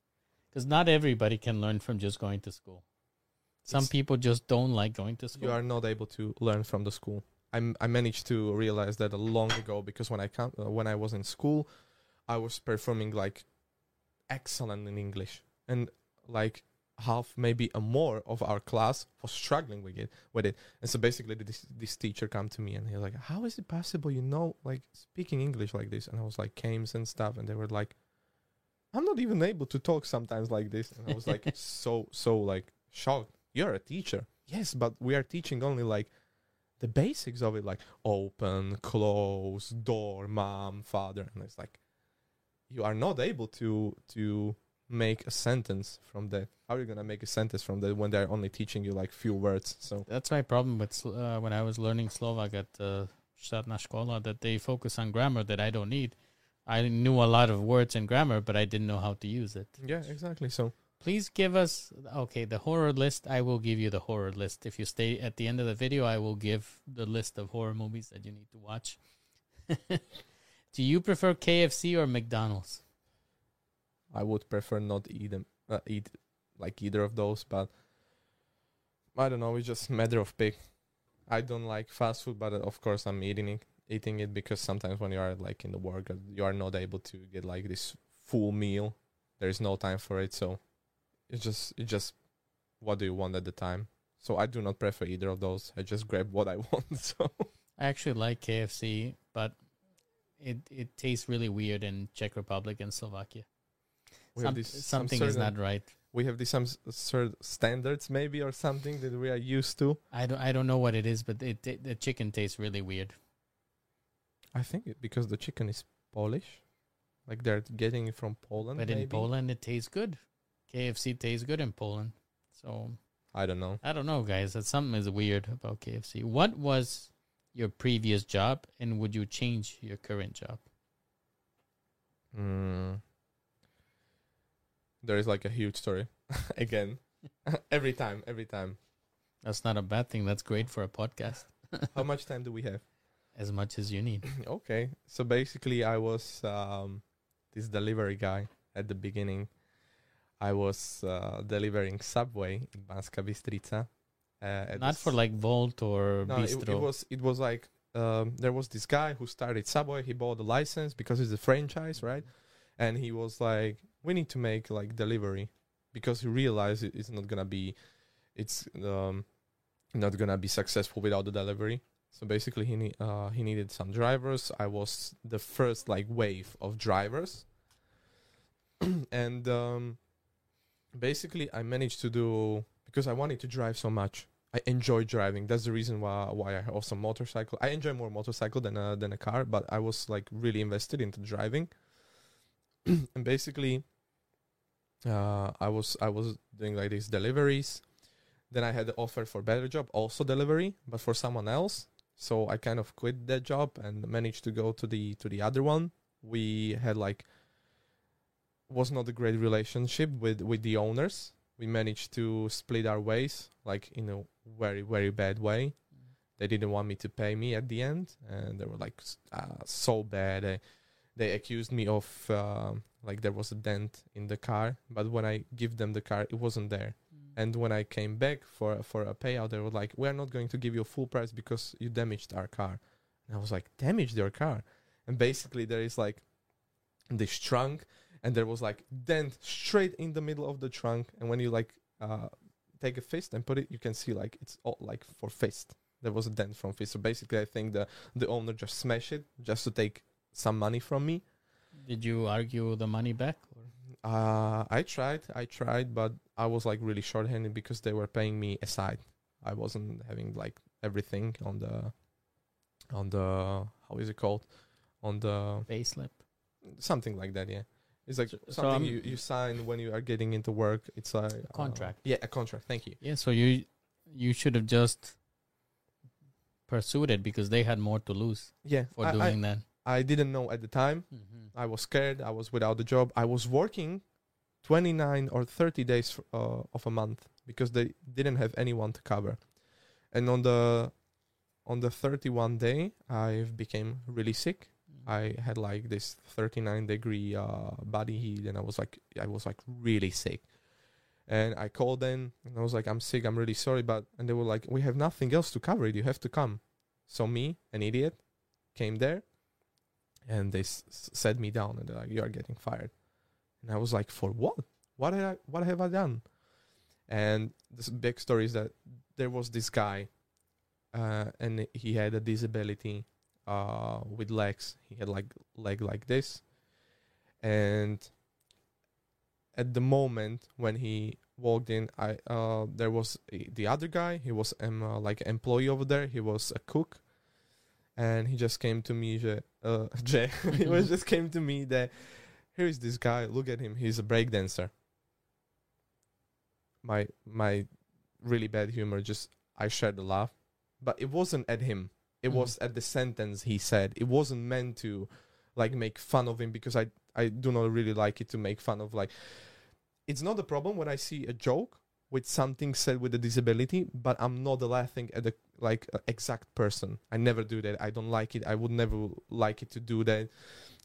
because not everybody can learn from just going to school. Some It's- people just don't like going to school. You are not able to learn from the school. I I managed to realize that a long ago because when I come uh, when I was in school, I was performing like excellent in English, and like half maybe a more of our class was struggling with it with it. And so basically, this this teacher come to me and he was like, "How is it possible you know like speaking English like this?" And I was like, "Games and stuff," and they were like. I'm not even able to talk sometimes like this. And I was like so so like shocked. You're a teacher. Yes, but we are teaching only like the basics of it, like open, close, door, mom, father, and it's like you are not able to to make a sentence from that. How are you gonna make a sentence from that when they're only teaching you like few words? So That's my problem with uh, when I was learning Slovak at uh, Štátna škola that they focus on grammar that I don't need. I knew a lot of words and grammar, but I didn't know how to use it. yeah, exactly. So Please give us okay the horror list. I will give you the horror list. If you stay at the end of the video, I will give the list of horror movies that you need to watch. Do you prefer KFC or McDonald's? I would prefer not eat them, uh, eat like either of those, but I don't know. It's just matter of pick. I don't like fast food, but uh, of course I'm eating it, eating it because sometimes when you are like in the work, you are not able to get like this full meal. There is no time for it, so it's just it's just what do you want at the time. So I do not prefer either of those. I just grab what I want. So I actually like KFC, but it it tastes really weird in Czech Republic and Slovakia. We Some- have this some something is not right. We have these some s- certain standards maybe or something that we are used to. I don't I don't know what it is, but it, it the chicken tastes really weird. I think it, because the chicken is Polish, like they're getting it from Poland. But in? Poland, it tastes good. KFC tastes good in Poland. So I don't know. I don't know, guys. That something is weird about KFC. What was your previous job, and would you change your current job? Mm. There is like a huge story again. every time, every time. That's not a bad thing. That's great for a podcast. How much time do we have? As much as you need. okay, so basically, I was um, this delivery guy at the beginning. I was uh, delivering Subway in Banska Bystrica. Uh, Not for like Volt or No, it, it was it was like um, there was this guy who started Subway. He bought the license because it's a franchise, right? And he was like, "We need to make like delivery," because he realized it, it's not gonna be, it's um, not gonna be successful without the delivery. So basically, he need, uh, he needed some drivers. I was the first like wave of drivers, and um, basically, I managed to do because I wanted to drive so much. I enjoy driving. That's the reason why why I have some motorcycle. I enjoy more motorcycle than a than a car, but I was like really invested into driving. and basically, uh, I was I was doing like these deliveries. Then I had the offer for better job, also delivery, but for someone else. So I kind of quit that job and managed to go to the to the other one. We had like was not a great relationship with with the owners. We managed to split our ways, like in a very very bad way. They didn't want me to pay me at the end, and they were like uh, so bad. They, they accused me of um like there was a dent in the car, but when I give them the car, it wasn't there. And when I came back for for a payout, they were like, "We are not going to give you a full price because you damaged our car." And I was like, "Damaged your car?" And basically, there is like this trunk, and there was like dent straight in the middle of the trunk. And when you like uh, take a fist and put it, you can see like it's all like for fist. There was a dent from fist. So basically, I think the the owner just smashed it just to take some money from me. Did you argue the money back? Or? Uh, I tried, I tried, but I was like really short-handed because they were paying me aside. I wasn't having like everything on the on the how is it called on the Payslip. something like that. Yeah, it's like So- so something I'm- you, you sign when you are getting into work. It's like uh, Contract. yeah, a contract. Thank you. Yeah, so you you should have just pursued it because they had more to lose Yeah, for I, I, doing that. I didn't know at the time. Mm-hmm. I was scared. I was without a job. I was working 29 or 30 days uh, of a month because they didn't have anyone to cover. And on the on the 31 day, I became really sick. I had like this 39 degree uh, body heat, and I was like, I was like really sick. And I called them, and I was like, I'm sick. I'm really sorry, but and they were like, we have nothing else to cover it. You have to come. So me, an idiot, came there, and they s- set me down, and they're like, you are getting fired. And I was like, for what? What had I? What have I done? And this big story is that there was this guy, uh, and he had a disability uh, with legs. He had like leg like this, and at the moment when he walked in, I uh, there was the other guy. He was um, uh, like employee over there. He was a cook, and he just came to me. Uh, Je, he was just came to me that here is this guy. Look at him. He's a breakdancer. My my really bad humor. Just I shared a laugh, but it wasn't at him. It Mhm. was at the sentence he said. It wasn't meant to like make fun of him because I I do not really like it to make fun of like. It's not a problem when I see a joke with something said with a disability, but I'm not laughing at the like uh, exact person. I never do that. I don't like it. I would never like it to do that.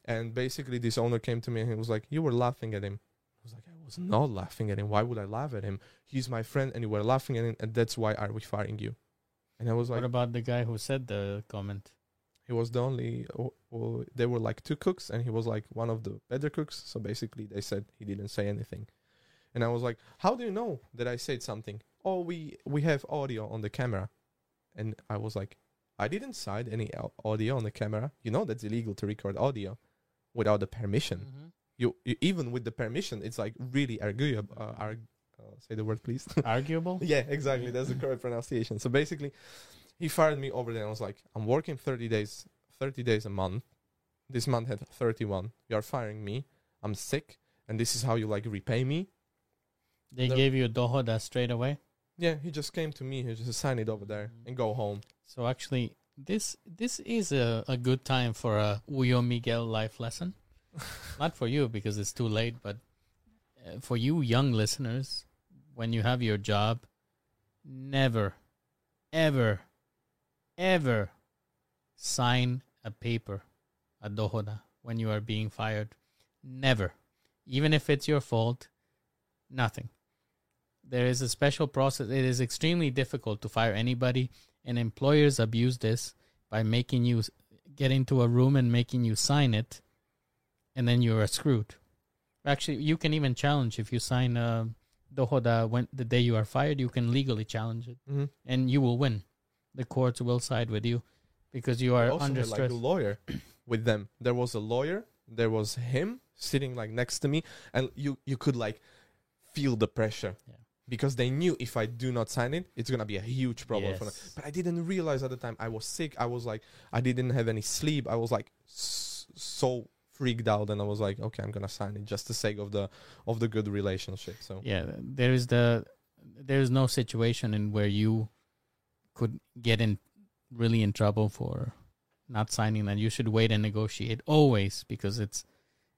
And basically, this owner came to me and he was like, "You were laughing at him." I was like, "I was not laughing at him. Why would I laugh at him? He's my friend, and you were laughing at him, and that's why are we firing you?" And I was like, what about the guy who said the comment? he was the only. Oh, oh, there were like two cooks, and he was like one of the better cooks. So basically, they said he didn't say anything, and I was like, "How do you know that I said something?" Oh, we we have audio on the camera, and I was like, "I didn't cite any audio on the camera. You know that's illegal to record audio without the permission. Mm-hmm. You, you even with the permission, it's like really arguable. Uh, arg- uh, say the word, please." Arguable? Yeah, exactly. That's the correct pronunciation. So basically, he fired me over there. I was like, I'm working 30 days, 30 days a month. This month had 31. You're firing me. I'm sick, and this is how you like repay me. They No. gave you a dohoda straight away. Yeah, he just came to me. He just signed it over there and go home. So actually, this this is a, a good time for a Uyo Miguel life lesson. Not for you because it's too late, but uh, for you young listeners, when you have your job, never, ever, ever sign a paper, a dohoda, when you are being fired. Never. Even if it's your fault, nothing. There is a special process. It is extremely difficult to fire anybody, and employers abuse this by making you get into a room and making you sign it, and then you're screwed. Actually, you can even challenge if you sign a dohoda when the day you are fired. You can legally challenge it, Mm-hmm. and you will win. The courts will side with you because you are also under had, like a lawyer with them. There was a lawyer. There was him sitting like next to me, and you you could like feel the pressure Yeah. Because they knew if I do not sign it, it's gonna be a huge problem for them. But I didn't realize at the time I was sick. I was like, I didn't have any sleep. I was like s- so freaked out, and I was like, okay, I'm gonna sign it just the sake of the of the good relationship. So yeah there is the there is no situation in where you could get in really in trouble for not signing that you should wait and negotiate always because it's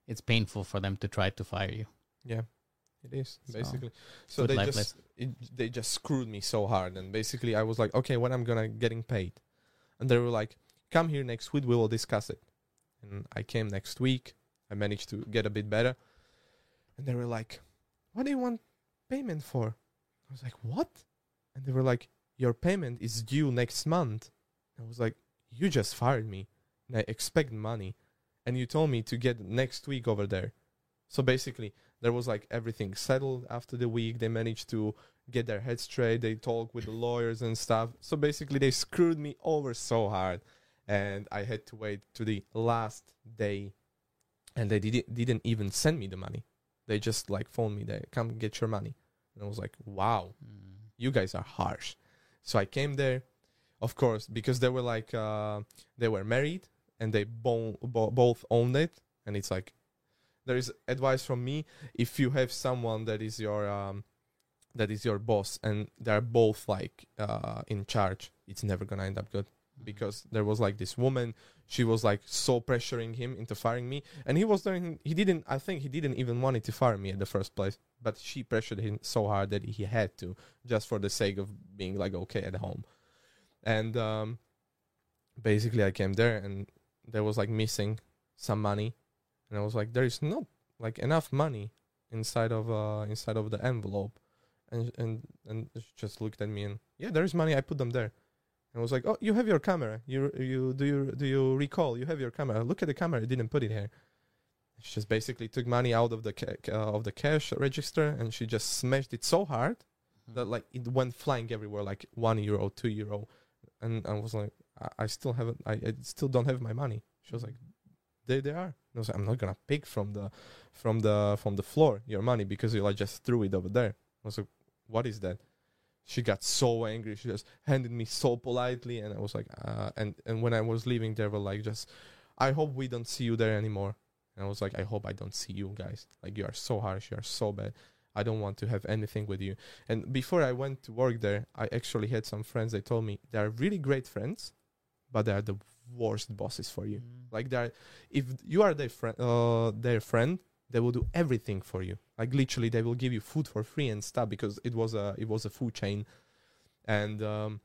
it's painful for them to try to fire you yeah, it is basically. So good they just it, they just screwed me so hard, and basically I was like, okay, when I'm gonna getting paid, and they were like, come here next week, we will discuss it. And I came next week. I managed to get a bit better, and they were like, what do you want payment for? I was like, what? And they were like, your payment is due next month. I was like, you just fired me, and I expect money, and you told me to get next week over there. So basically, there was like everything settled after the week. They managed to get their heads straight. They talk with the lawyers and stuff. So basically, they screwed me over so hard, and I had to wait to the last day, and they didn't didn't even send me the money. They just like phoned me. They come get your money, and I was like, wow, Mm. you guys are harsh. So I came there, of course, because they were like uh, they were married and they bo- bo- both owned it, and it's like there is advice from me. If you have someone that is your um, that is your boss and they're both like uh, in charge, it's never gonna end up good. Because there was like this woman she was like so pressuring him into firing me. And he was doing he didn't i think he didn't even wanted to fire me in the first place. But she pressured him so hard that he had to just for the sake of being like okay at home. And um basically i came there and there was like missing some money and i was like there is not like enough money inside of uh inside of the envelope and and and she just looked at me and yeah there is money i put them there and I was like, "Oh, you have your camera. You you do you do you recall? You have your camera. Look at the camera. I didn't put it here." She just basically took money out of the ca- uh, of the cash register and she just smashed it so hard that like it went flying everywhere, like one euro, two euro, and I was like, I, I still haven't, I, I still don't have my money. She was like, "There they are." And I was like, "I'm not gonna pick from the from the from the floor your money because you like just threw it over there." I was like, "What is that?" she got so angry. She just handed me so politely, and I was like, uh, and and when I was leaving, they were like, just, I hope we don't see you there anymore. And I was like, I hope I don't see you guys. Like you are so harsh, you are so bad. I don't want to have anything with you. And before I went to work there, I actually had some friends. They told me they are really great friends, but they are the worst bosses for you. Mm. Like they are, if you are their friend, uh, their friend, they will do everything for you. Like literally, they will give you food for free and stuff because it was a it was a food chain. And um,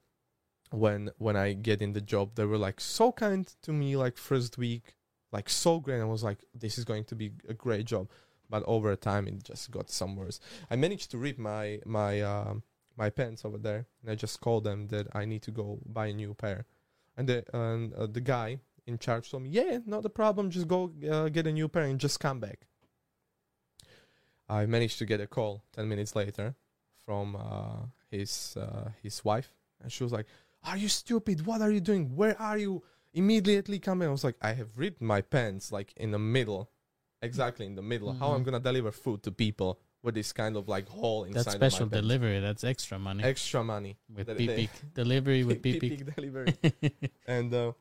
when when I get in the job, they were like so kind to me. Like first week, like so great. I was like, this is going to be a great job. But over time, it just got some worse. I managed to rip my my um, my pants over there, and I just called them that I need to go buy a new pair. And the and uh, the guy in charge told me, "Yeah, not a problem. Just go uh, get a new pair and just come back." I managed to get a call ten minutes later from uh, his uh, his wife, and she was like, "Are you stupid? What are you doing? Where are you? Immediately come in." I was like, "I have ripped my pants like in the middle, exactly in the middle. How I'm Mhm. gonna deliver food to people with this kind of like hole inside That's special delivery. That's extra money extra money with that PPIC delivery with. Peak delivery." and uh,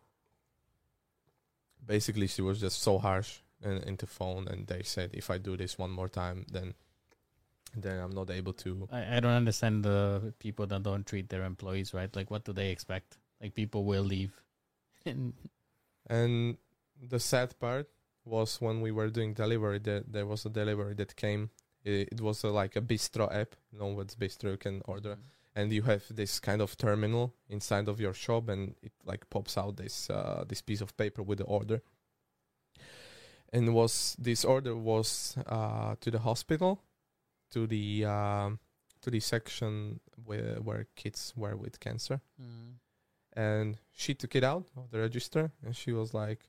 basically she was just so harsh in, into phone and they said if i do this one more time then then i'm not able to I, I don't understand the people that don't treat their employees right. Like, what do they expect? Like, people will leave. And and the sad part was when we were doing delivery there, there was a delivery that came it, it was a, like a bistro app you know what's bistro you can order. And you have this kind of terminal inside of your shop and it like pops out this uh, this piece of paper with the order. And was this order was uh, to the hospital to the um, to the section where where kids were with cancer. Mm. and she took it out of the register and she was like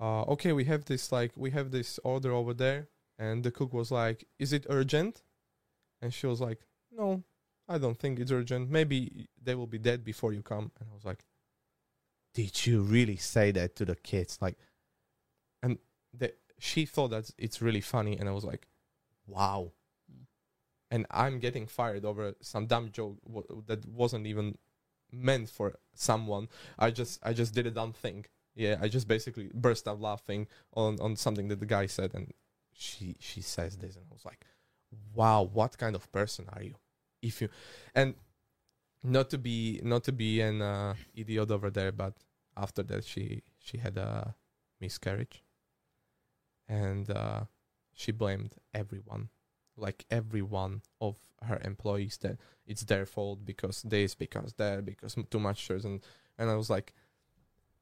uh, okay we have this like we have this order over there and the cook was like is it urgent? And she was like no i don't think it's urgent. Maybe they will be dead before you come. And i was like did you really say that to the kids? Like and the, she thought that it's really funny and i was like wow. And i'm getting fired over some dumb joke w- that wasn't even meant for someone. I just I just did a dumb thing. Yeah, I just basically burst out laughing on on something that the guy said, and she she says this, and I was like, "Wow, what kind of person are you?" If you and not to be not to be an uh, idiot over there, but after that she she had a miscarriage, and uh, she blamed everyone, like every one of her employees that it's their fault because this, because that, because too much stress, and and I was like,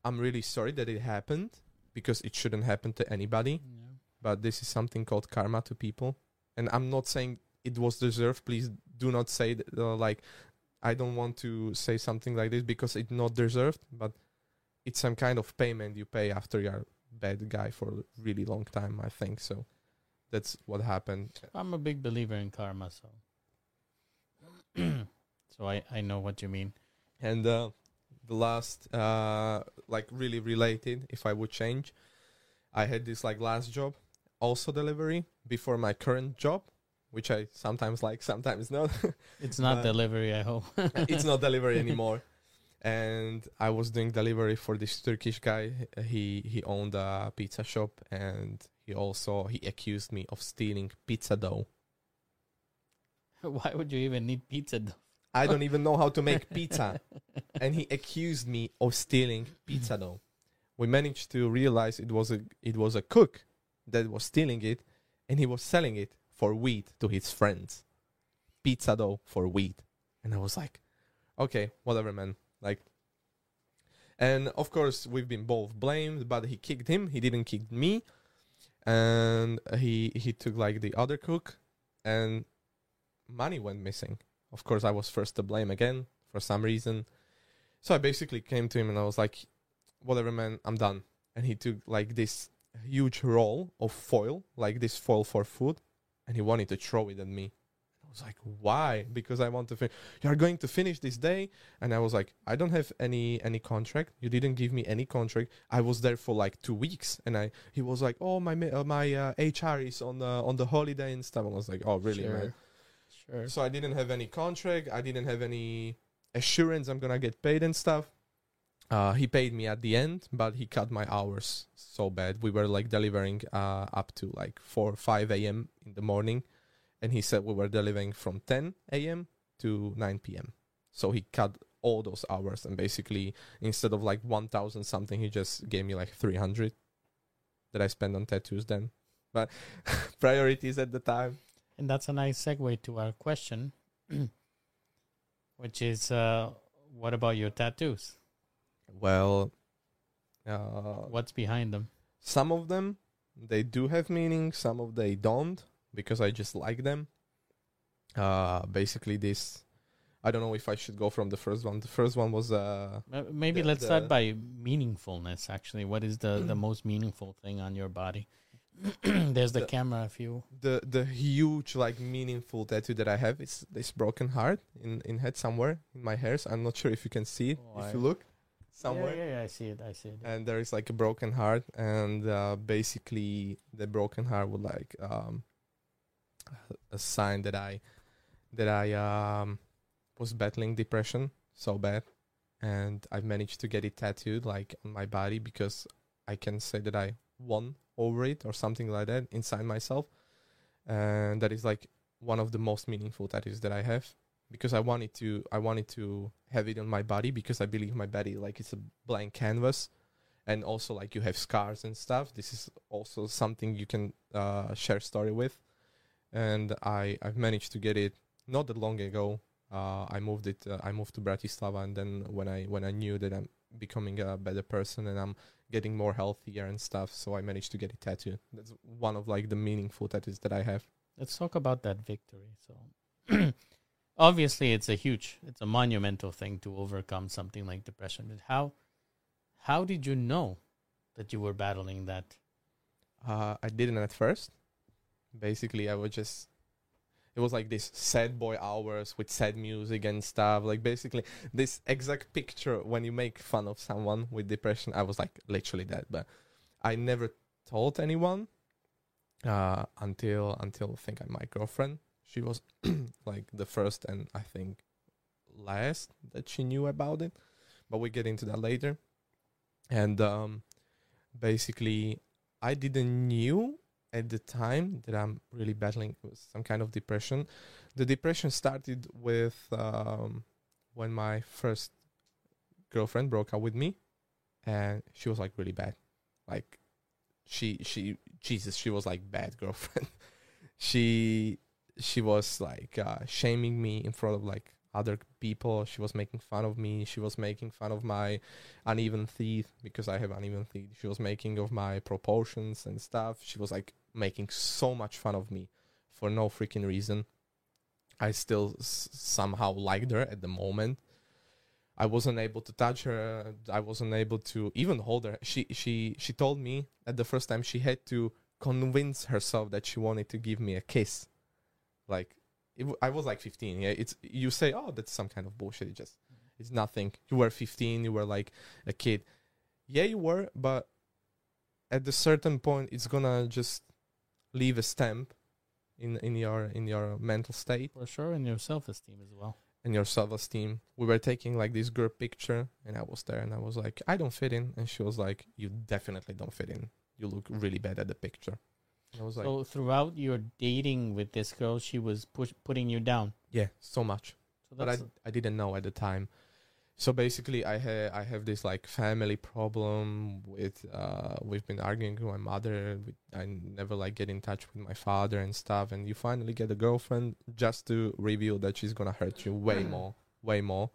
I'm really sorry that it happened because it shouldn't happen to anybody. Yeah. But this is something called karma to people, and I'm not saying it was deserved. Please do not say that, uh, like I don't want to say something like this because it's not deserved, but it's some kind of payment you pay after you're a bad guy for a really long time. I think so. That's what happened. I'm a big believer in karma, so so I I know what you mean. And uh, the last, uh, like really related, if I would change, I had this like last job, also delivery before my current job, which I sometimes like, sometimes not. Uh, it's not delivery, I hope. it's not delivery anymore. And I was doing delivery for this Turkish guy. He he owned a pizza shop, and he also he accused me of stealing pizza dough. Why would you even need pizza dough? I don't even know how to make pizza, and he accused me of stealing pizza dough. We managed to realize it was a it was a cook that was stealing it, and he was selling it for wheat to his friends. Pizza dough for wheat, and I was like, okay, whatever, man. Like, and of course we've been both blamed, but he kicked him. He didn't kick me, and he he took like the other cook, and money went missing. Of course, I was first to blame again for some reason. So I basically came to him and I was like, whatever, man, I'm done. And he took like this huge roll of foil, like this foil for food, and he wanted to throw it at me. I was like, why? Because I want to finish. You're going to finish this day, and I was like, I don't have any any contract. You didn't give me any contract. I was there for like two weeks, and I he was like, oh my uh, my uh, HR is on the on the holiday and stuff. I was like, oh really, man? Sure. So I didn't have any contract. I didn't have any assurance I'm gonna get paid and stuff. Uh, he paid me at the end, but he cut my hours so bad. We were like delivering uh, up to like four five a.m. in the morning, and he said we were delivering from ten a.m. to nine p.m. So he cut all those hours, and basically instead of like one thousand something, he just gave me like three hundred that I spent on tattoos then. But priorities at the time. And that's a nice segue to our question, which is uh, what about your tattoos? Well, uh, What's behind them? some of them they do have meaning, some of they don't because I just like them. Uh, basically, this I don't know if I should go from the first one. The first one was uh, Maybe the- let's the- start by meaningfulness. Actually, what is the the most meaningful thing on your body? There's the, The- camera. If you the the huge like meaningful tattoo that I have. is this broken heart in in head somewhere in my hairs. I'm not sure if you can see. Oh, if I- you look somewhere. Yeah, yeah, yeah, I see it. I see it. and there is like a broken heart and uh, basically the broken heart would like um, a sign that i that i um, was battling depression so bad and i've managed to get it tattooed like on my body because i can say that i won over it or something like that inside myself and that is like one of the most meaningful tattoos that i have because I wanted to I wanted to have it on my body because I believe my body like it's a blank canvas. And also like you have scars and stuff. This is also something you can uh, share story with. And I I've managed to get it not that long ago. Uh, I moved it uh, I moved to Bratislava and then when I when I knew that I'm becoming a better person and I'm getting more healthier and stuff so I managed to get it tattooed. That's one of like the meaningful tattoos that I have. Let's talk about that victory. So, obviously, it's a huge, it's a monumental thing to overcome something like depression. But how, how did you know that you were battling that? Uh, I didn't at first. Basically, I was just. It was like this sad boy hours with sad music and stuff. Like basically, this exact picture when you make fun of someone with depression. I was like literally that, but I never told anyone uh, until until I think my girlfriend. She was like the first and I think last that she knew about it. But we get into that later. And um, basically, I didn't knew at the time that I'm really battling with some kind of depression. The depression started with um, when my first girlfriend broke up with me, and she was like really bad. Like she she Jesus, she was like bad girlfriend. she she was like uh, shaming me in front of like other people. She was making fun of me. She was making fun of my uneven teeth because I have uneven teeth. She was making of my proportions and stuff. She was like making so much fun of me for no freaking reason. I still s- somehow liked her at the moment. I wasn't able to touch her. I wasn't able to even hold her. She she she told me at the first time she had to convince herself that she wanted to give me a kiss. Like it, w- I was like 15. Yeah, it's you say, oh, that's some kind of bullshit. It just mm-hmm. it's nothing. You were 15. You were like a kid. Yeah, you were, but at a certain point, it's gonna just leave a stamp in in your in your mental state For sure, and your self esteem as well. and your self-esteem. We were taking like this group picture, and I was there, and I was like, I don't fit in, and she was like, You definitely don't fit in. You look really bad at the picture. And I was like, so throughout your dating with this girl, she was push, putting you down. Yeah, so much. So but I, that's I didn't know at the time. So basically, I ha- I have this like family problem with uh we've been arguing with my mother. We, I never like get in touch with my father and stuff. And you finally get a girlfriend just to reveal that she's gonna hurt you way more, way more.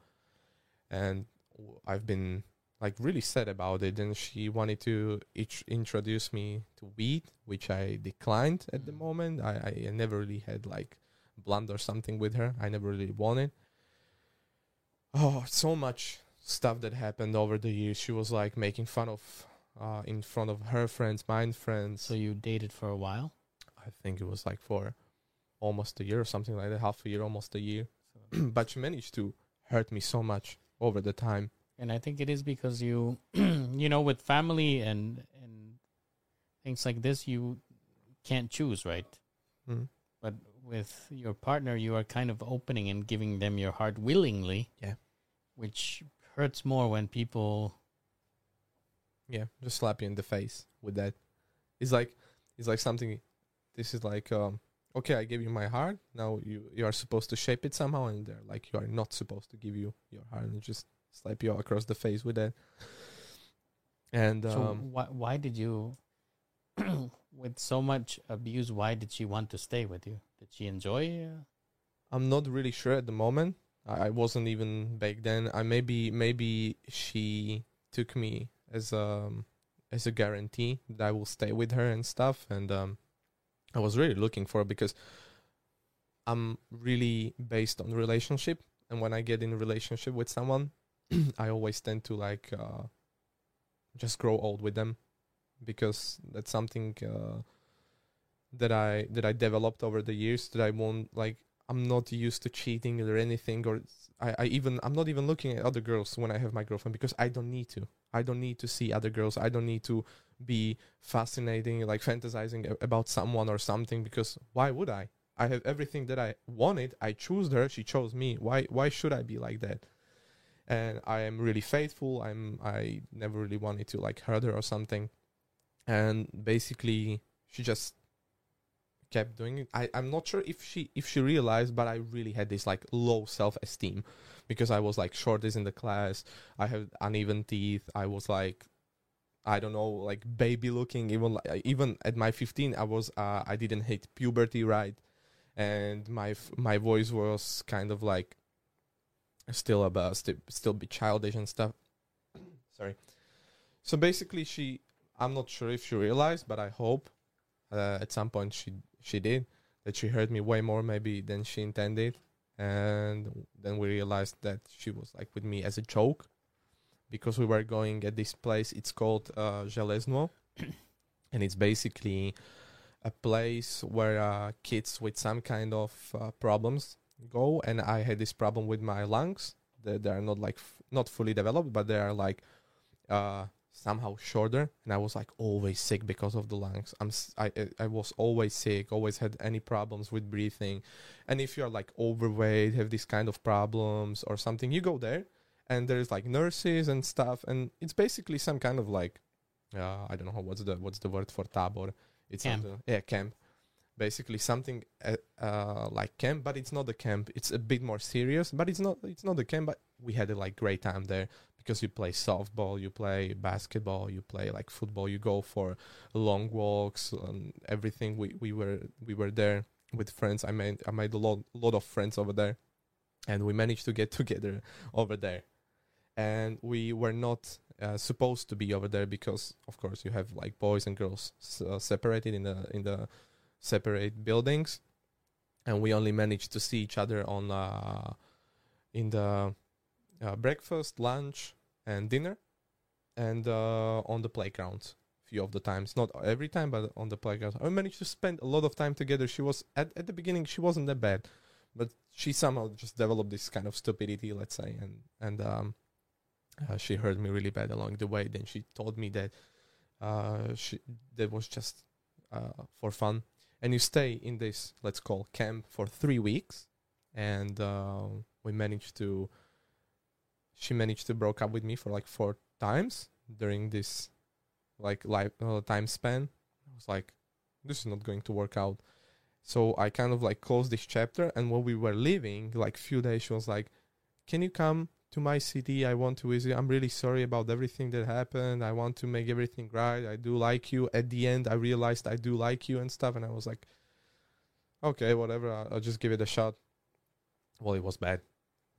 And w- I've been like really sad about it. And she wanted to introduce me to weed, which I declined at the Mhm. moment. I, I never really had like blunt or something with her. I never really wanted. Oh, so much stuff that happened over the years. She was like making fun of uh, in front of her friends, mine friends. so you dated for a while. I think it was like for almost a year or something like that, half a year, almost a year. But she managed to hurt me so much over the time. And I think it is because you, you know, with family and and things like this, you can't choose, right? Mm. But with your partner, you are kind of opening and giving them your heart willingly. Yeah. Which hurts more when people. Yeah, just slap you in the face with that. It's like it's like something. This is like um, okay, I gave you my heart. Now you you are supposed to shape it somehow, and they're like you are not supposed to give you your heart, and just slap you all across the face with that. And so um, why why did you, with so much abuse, why did she want to stay with you? Did she enjoy? Uh, I'm not really sure at the moment. I, I wasn't even back then. I maybe maybe she took me as a as a guarantee that I will stay with her and stuff. And um, I was really looking for it because I'm really based on relationship. And when I get in a relationship with someone, I always tend to like uh, just grow old with them because that's something uh, that I that I developed over the years that I won't like I'm not used to cheating or anything, or I, I even I'm not even looking at other girls when I have my girlfriend because I don't need to. I don't need to see other girls. I don't need to be fascinating, like fantasizing about someone or something. Because why would I? I have everything that I wanted. I chose her. She chose me. Why? Why should I be like that? And I am really faithful. I'm. I never really wanted to like hurt her or something. And basically, she just kept doing it. I, I'm not sure if she if she realized, but I really had this like low self esteem because I was like shortest in the class. I have uneven teeth. I was like I don't know, like baby looking. Even like, even at my 15, I was uh, I didn't hit puberty right, and my f- my voice was kind of like still about still still be childish and stuff. Sorry. So basically, she I'm not sure if she realized, but I hope uh, at some point she she did that she hurt me way more maybe than she intended and then we realized that she was like with me as a joke because we were going at this place it's called uh, Železno and it's basically a place where uh, kids with some kind of uh, problems go and I had this problem with my lungs they, they are not like f- not fully developed but they are like uh, somehow shorter. And i was like always sick because of the lungs. I'm s- I, I- I was always sick always had any problems with breathing. And if you're like overweight have these kind of problems or something you go there and there's like nurses and stuff and it's basically some kind of like uh, i don't know what's the what's the word for tabor? It's Camp. something- yeah camp basically something uh, uh, like camp but it's not a camp it's a bit more serious but it's not it's not a camp but we had a like great time there because you play softball, you play basketball, you play like football, you go for long walks and everything. We we were we were there with friends. I made I made a lot lot of friends over there, and we managed to get together over there. And we were not uh, supposed to be over there because, of course, you have like boys and girls uh, separated in the in the separate buildings, and we only managed to see each other on uh, in the uh, breakfast, lunch, and dinner, and uh, on the playground. Few of the times, not every time, but on the playground. I managed to spend a lot of time together. She was at at the beginning, she wasn't that bad, but she somehow just developed this kind of stupidity, let's say, and and um, uh, she hurt me really bad along the way. Then she told me that uh, she that was just uh, for fun, and you stay in this let's call camp for three weeks, and uh, we managed to. She managed to broke up with me for like four times during this like life uh, time span. I was like, this is not going to work out. So I kind of like closed this chapter, and when we were leaving, like few days, she was like, "Can you come to my city? I want to visit. I'm really sorry about everything that happened. I want to make everything right. I do like you." At the end, I realized I do like you and stuff, and I was like, "Okay, whatever. I'll, I'll just give it a shot." Well, it was bad.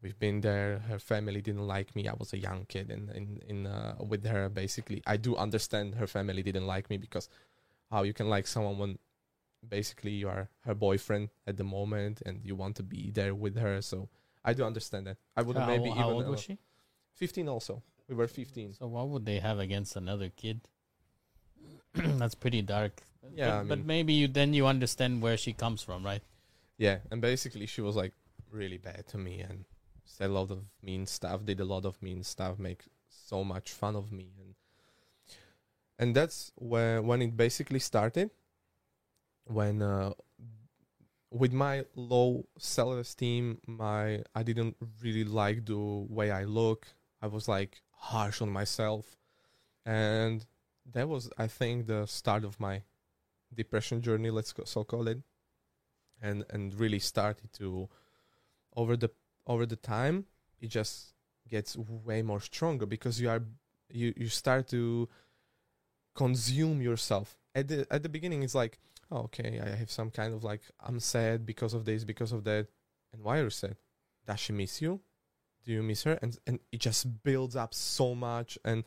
We've been there. Her family didn't like me. I was a young kid, and in in uh, with her, basically, I do understand her family didn't like me because how you can like someone when basically you are her boyfriend at the moment and you want to be there with her. So I do understand that. I would How, maybe how even old was uh, she? fifteen. Also, we were fifteen. So what would they have against another kid? That's pretty dark. Yeah, but, I but maybe you then you understand where she comes from, right? Yeah, and basically she was like really bad to me and said a lot of mean stuff, did a lot of mean stuff, make so much fun of me and and that's when when it basically started when uh with my low self esteem my I didn't really like the way I look. I was like harsh on myself. And that was I think the start of my depression journey, let's so call it. And and really started to over the over the time it just gets way more stronger because you are you you start to consume yourself. At the at the beginning it's like okay i have some kind of like i'm sad because of this because of that and why are you sad does she miss you do you miss her and and it just builds up so much and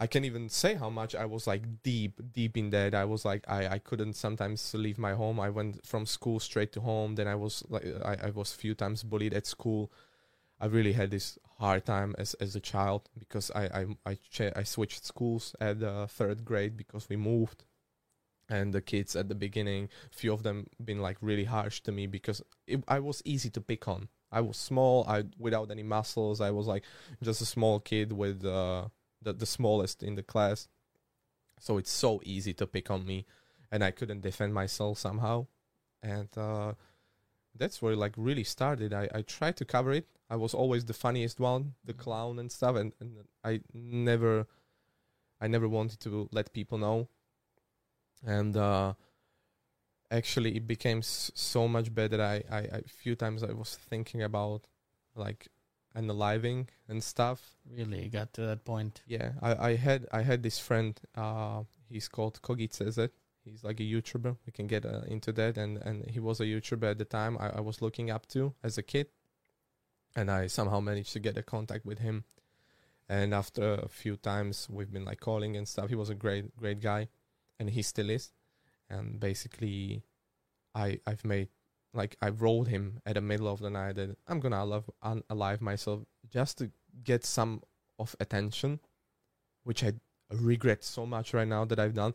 I can't even say how much I was like deep, deep in that. I was like, I, I couldn't sometimes leave my home. I went from school straight to home. Then I was like, I, I was few times bullied at school. I really had this hard time as, as a child because I I I, cha- I switched schools at the third grade because we moved, and the kids at the beginning, few of them been like really harsh to me because it, I was easy to pick on. I was small, I without any muscles. I was like just a small kid with uh, the the smallest in the class. So it's so easy to pick on me, and I couldn't defend myself somehow, and uh, that's where like really started. I I tried to cover it. I was always the funniest one, the clown and stuff, and, and I never, I never wanted to let people know, and uh, actually it became s- so much better. I, I I few times I was thinking about like analyzing and stuff Really got to that point. yeah, I, I had I had this friend. Uh, he's called Kogi Cezet. He's like a YouTuber. We can get uh, into that, and and he was a YouTuber at the time. I, I was looking up to as a kid, and I somehow managed to get a contact with him. And after a few times, we've been like calling and stuff. He was a great great guy, and he still is. And basically, I I've made like I wrote him at the middle of the night that I'm gonna alive, unalive myself just to get some of attention, which I regret so much right now that I've done.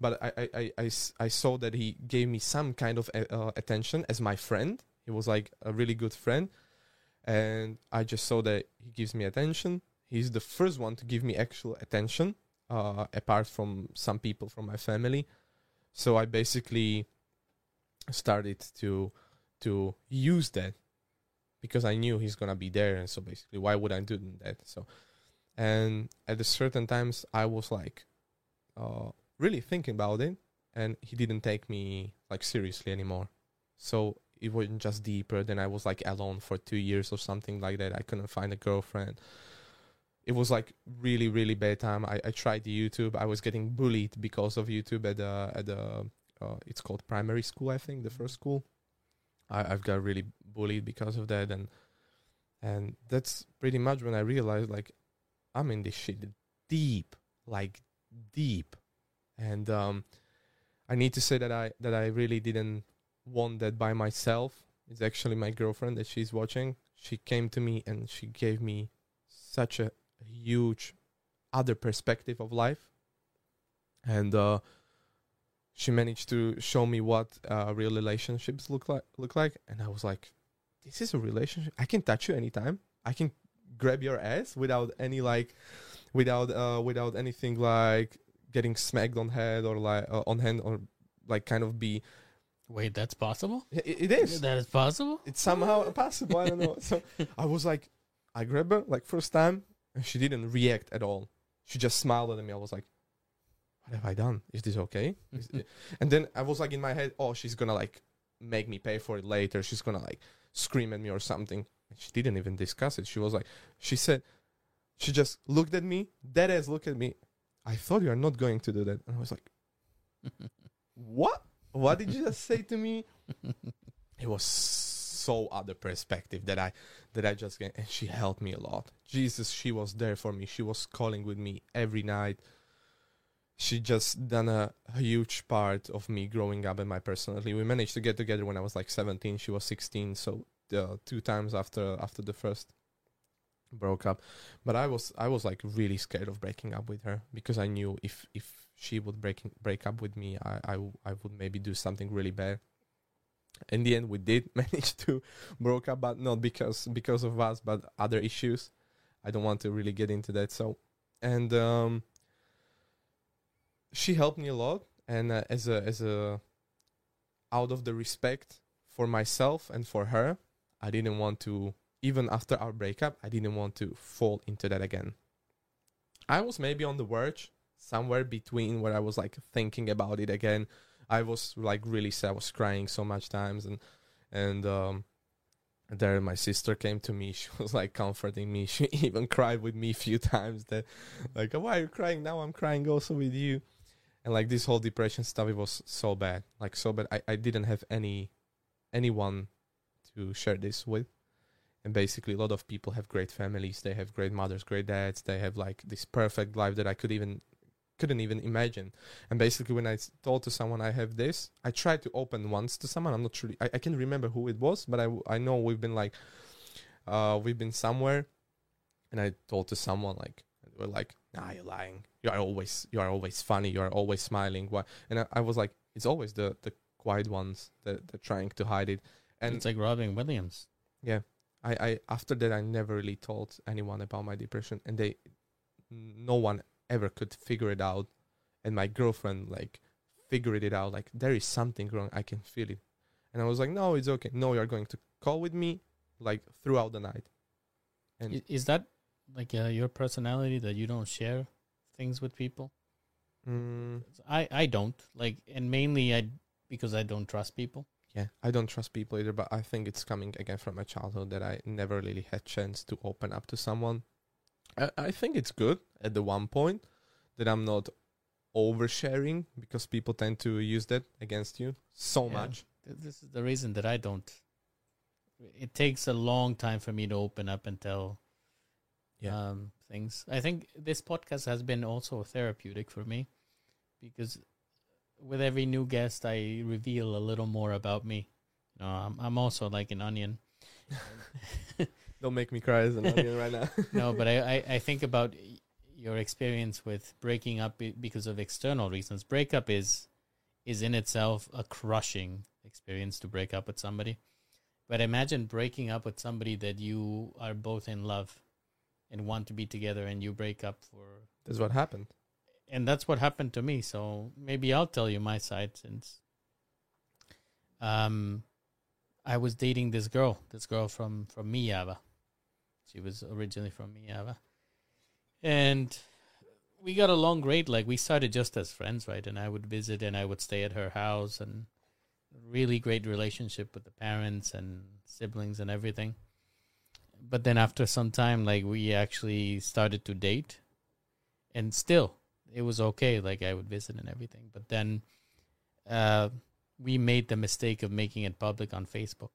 But I I I I saw that he gave me some kind of uh, attention as my friend. He was like a really good friend. And I just saw that he gives me attention. He's the first one to give me actual attention, uh, apart from some people from my family. So I basically started to to use that because I knew he's gonna be there, and so basically, why would I do that? So, and at a certain times, I was like, uh, really thinking about it, and he didn't take me like seriously anymore. So it wasn't just deeper. Then I was like alone for two years or something like that. I couldn't find a girlfriend. It was like really, really bad time. I, I tried YouTube. I was getting bullied because of YouTube at the at the uh, it's called primary school, I think, the first school. I, I've got really bullied because of that, and and that's pretty much when I realized like I'm in this shit deep, like deep, and um, I need to say that I that I really didn't want that by myself. It's actually my girlfriend that she's watching. She came to me and she gave me such a huge other perspective of life, and uh, she managed to show me what uh, real relationships look like look like and i was like this is a relationship i can touch you anytime i can grab your ass without any like without uh without anything like getting smacked on head or like uh, on hand or like kind of be. Wait, that's possible. It, it is. That is possible. It's somehow possible. I don't know. So I was like, I grabbed her like first time, and she didn't react at all. She just smiled at me. I was like, what have I done? Is this okay? Is and then I was like in my head, oh, she's gonna like make me pay for it later. She's gonna like scream at me or something. And she didn't even discuss it. She was like, she said, she just looked at me, dead ass look at me. I thought you are not going to do that. And I was like, what? What did you just say to me? It was so other perspective that I that I just get and she helped me a lot. Jesus, she was there for me. She was calling with me every night. She just done a, huge part of me growing up and my personality. We managed to get together when I was like 17. She was 16, so uh, two times after after the first broke up. But I was I was like really scared of breaking up with her because I knew if if she would breaking break up with me, I I, w- I would maybe do something really bad. In the end, we did manage to broke up, but not because because of us, but other issues. I don't want to really get into that. So, and um, she helped me a lot, and uh, as a as a out of the respect for myself and for her, I didn't want to even after our breakup, I didn't want to fall into that again. I was maybe on the verge, somewhere between where I was like thinking about it again. I was like really sad. I was crying so much times, and and um, there my sister came to me. She was like comforting me. She even cried with me a few times. That like, why are you crying now? I'm crying also with you, and like this whole depression stuff. It was so bad, like so bad. I I didn't have any anyone to share this with and basically a lot of people have great families they have great mothers great dads they have like this perfect life that i could even couldn't even imagine. And basically when I told to someone i have this i tried to open once to someone. I'm not sure i, I can remember who it was but I, I know we've been like uh we've been somewhere. And i told to someone like we're like nah you're lying. You are always you are always funny. You are always smiling. Why and I, I was like it's always the the quiet ones that that trying to hide it. And it's like Robin Williams. yeah. I, I after that I never really told anyone about my depression and they no one ever could figure it out and my girlfriend like figured it out like there is something wrong I can feel it. And I was like no it's okay. No you're going to call with me like throughout the night. And Is that like uh, your personality that you don't share things with people? mm, I I don't. Like, and mainly I because I don't trust people. yeah I don't trust people either but I think it's coming again from my childhood that I never really had chance to open up to someone I, I think it's good at the one point that I'm not oversharing because people tend to use that against you so Yeah. much. This is the reason that I don't. It takes a long time for me to open up and tell Yeah. um, things. I think this podcast has been also therapeutic for me because with every new guest, I reveal a little more about me. You know, I'm, I'm also like an onion. Don't make me cry as an onion right now. no, but I, I, I think about your experience with breaking up because of external reasons. Breakup is is in itself a crushing experience to break up with somebody. But imagine breaking up with somebody that you are both in love and want to be together and you break up for That's what happened. and that's what happened to me. So maybe I'll tell you my side since um I was dating this girl, this girl from from Myjava. She was originally from Myjava. And we got along great. Like we started just as friends, right? And I would visit and I would stay at her house and really great relationship with the parents and siblings and everything. But then after some time like we actually started to date and still it was okay like i would visit and everything but then uh we made the mistake of making it public on facebook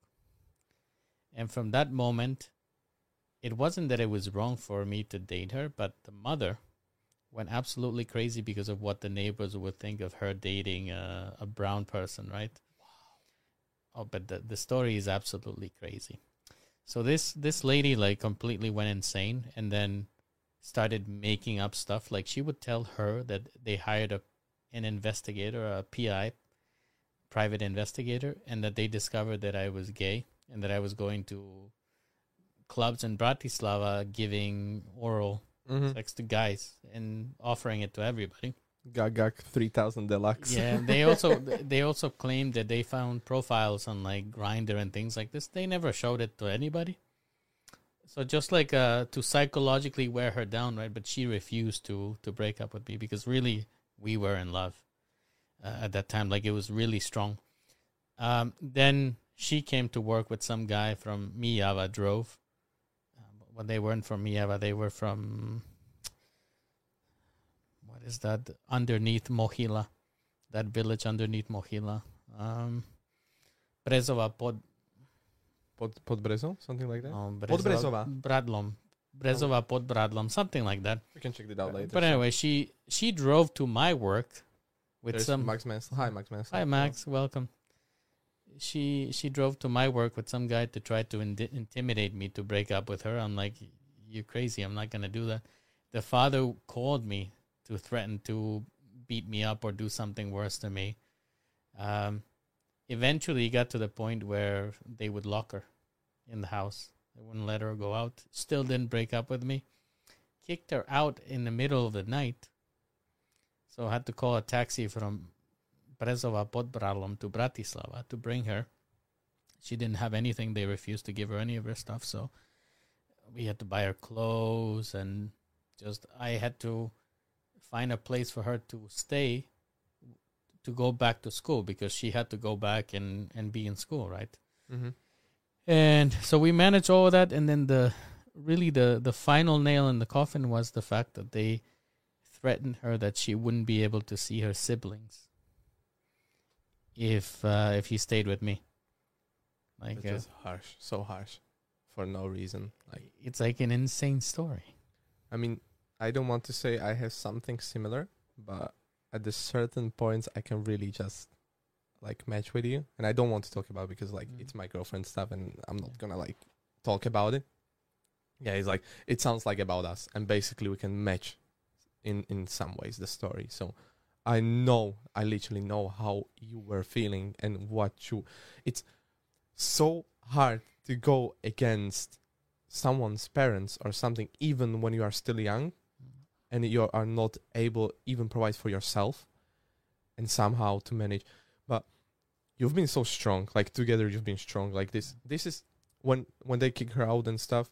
and from that moment it wasn't that it was wrong for me to date her but the mother went absolutely crazy because of what the neighbors would think of her dating a, a brown person right? Oh but the, the story is absolutely crazy. So this this lady like completely went insane and then started making up stuff. Like she would tell her that they hired a an investigator, a PI, private investigator, and that they discovered that I was gay and that I was going to clubs in Bratislava giving oral Mm-hmm. sex to guys and offering it to everybody. Gagak 3000 Deluxe. Yeah, they also they also claimed that they found profiles on like Grindr and things like this. They never showed it to anybody. So just like uh to psychologically wear her down, right? But she refused to to break up with me because really we were in love uh, at that time. Like it was really strong. Um, then she came to work with some guy from Myjava Drove. When they weren't from Myjava, they were from what is that underneath Mohila, that village underneath Mohila. Um, Brezova pod, Pod, pod Brezo? Something like that? um, Pod Brezova. Bradlom, Brezova pod Bradlom, something like that. We can check it out later. But anyway, she she drove to my work with There's some. Max Mansell. Hi, Max Mansell. Hi Max, welcome. She she drove to my work with some guy to try to in- intimidate me to break up with her. I'm like, you're crazy. I'm not gonna do that. The father called me to threaten to beat me up or do something worse to me. Um, eventually, it got to the point where they would lock her in the house. They wouldn't let her go out. Still didn't break up with me. Kicked her out in the middle of the night. So I had to call a taxi from Brezova pod Bradlom to Bratislava to bring her. She didn't have anything. They refused to give her any of her stuff. So we had to buy her clothes and just I had to find a place for her to stay to go back to school because she had to go back and, and be in school, right? hmm And so we managed all of that, and then the really the the final nail in the coffin was the fact that they threatened her that she wouldn't be able to see her siblings if uh, if he stayed with me. Like It uh, harsh. So harsh. For no reason. Like, it's like an insane story. I mean, I don't want to say I have something similar, but at the certain points, I can really just like match with you, and I don't want to talk about it because like Mm. it's my girlfriend stuff, and I'm not gonna like talk about it. Yeah, it's like it sounds like about us, and basically we can match in in some ways the story. So I know, I literally know how you were feeling and what you. It's so hard to go against someone's parents or something, even when you are still young mm-hmm. and you are not able even provide for yourself and somehow to manage. But you've been so strong like together you've been strong like this. Mm-hmm. This is when when they kick her out and stuff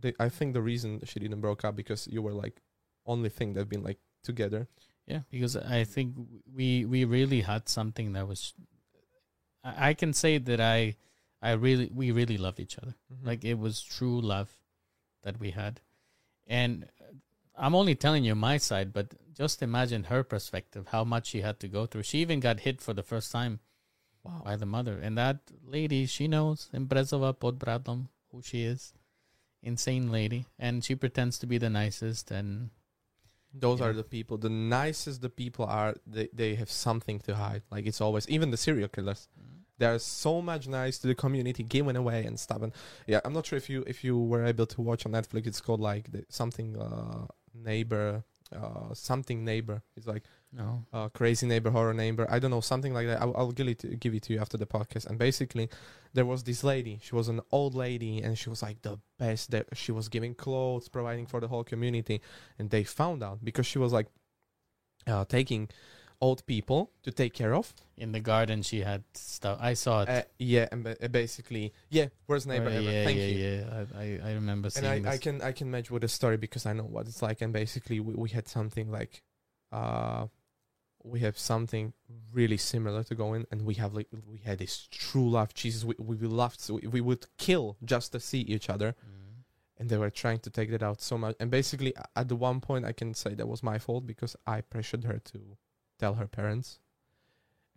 they, i think the reason she didn't broke up because you were like only thing that been like together Yeah, because I think we we really had something that was. I I can say that I, I really we really loved each other. Mm-hmm. Like it was true love that we had. And I'm only telling you my side, but just imagine her perspective, how much she had to go through. She even got hit for the first time wow by the mother. And that lady, she knows in Brezova pod Bradlom who she is. Insane lady. And she pretends to be the nicest and those are the people the nicest the people are they, they have something to hide. Like it's always even the serial killers. They're so much nice to the community giving away and stuff. And yeah i'm not sure if you if you were able to watch on netflix. It's called like the, something uh neighbor uh something neighbor. It's like no. uh crazy neighbor horror neighbor. I don't know something like that. I'll, I'll give it to, give it to you after the podcast. And basically there was this lady. She was an old lady and she was like the best that she was giving clothes providing for the whole community. And they found out because she was like uh taking old people to take care of In the garden, she had stuff. I saw it. uh, yeah and ba- uh, basically yeah worst neighbor Oh, ever yeah, thank yeah, you yeah. I, I, I remember and seeing I, I this. can I can match with the story because I know what it's like. And basically, we, we had something like, uh, we have something really similar to go in, and we have like we had this true love. Jesus, we we loved. So we, we would kill just to see each other, Mm. and they were trying to take that out so much. And basically, at the one point, I can say that was my fault because I pressured her to tell her parents.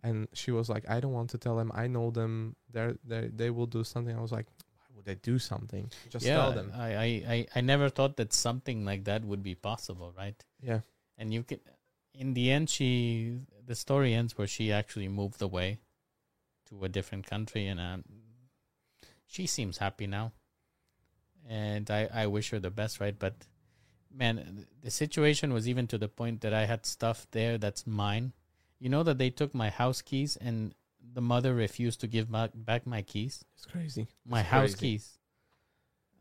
And she was like, "I don't want to tell them. I know them. They they they will do something." I was like, "Why would they do something? Just yeah, tell them." I, I, I, I never thought that something like that would be possible, right? yeah. And you can, in the end, she, the story ends where she actually moved away to a different country, and um, she seems happy now. And I, I wish her the best, right? But man, the situation was even to the point that I had stuff there that's mine. You know that they took my house keys and the mother refused to give back, back my keys, It's crazy. my It's house crazy. keys.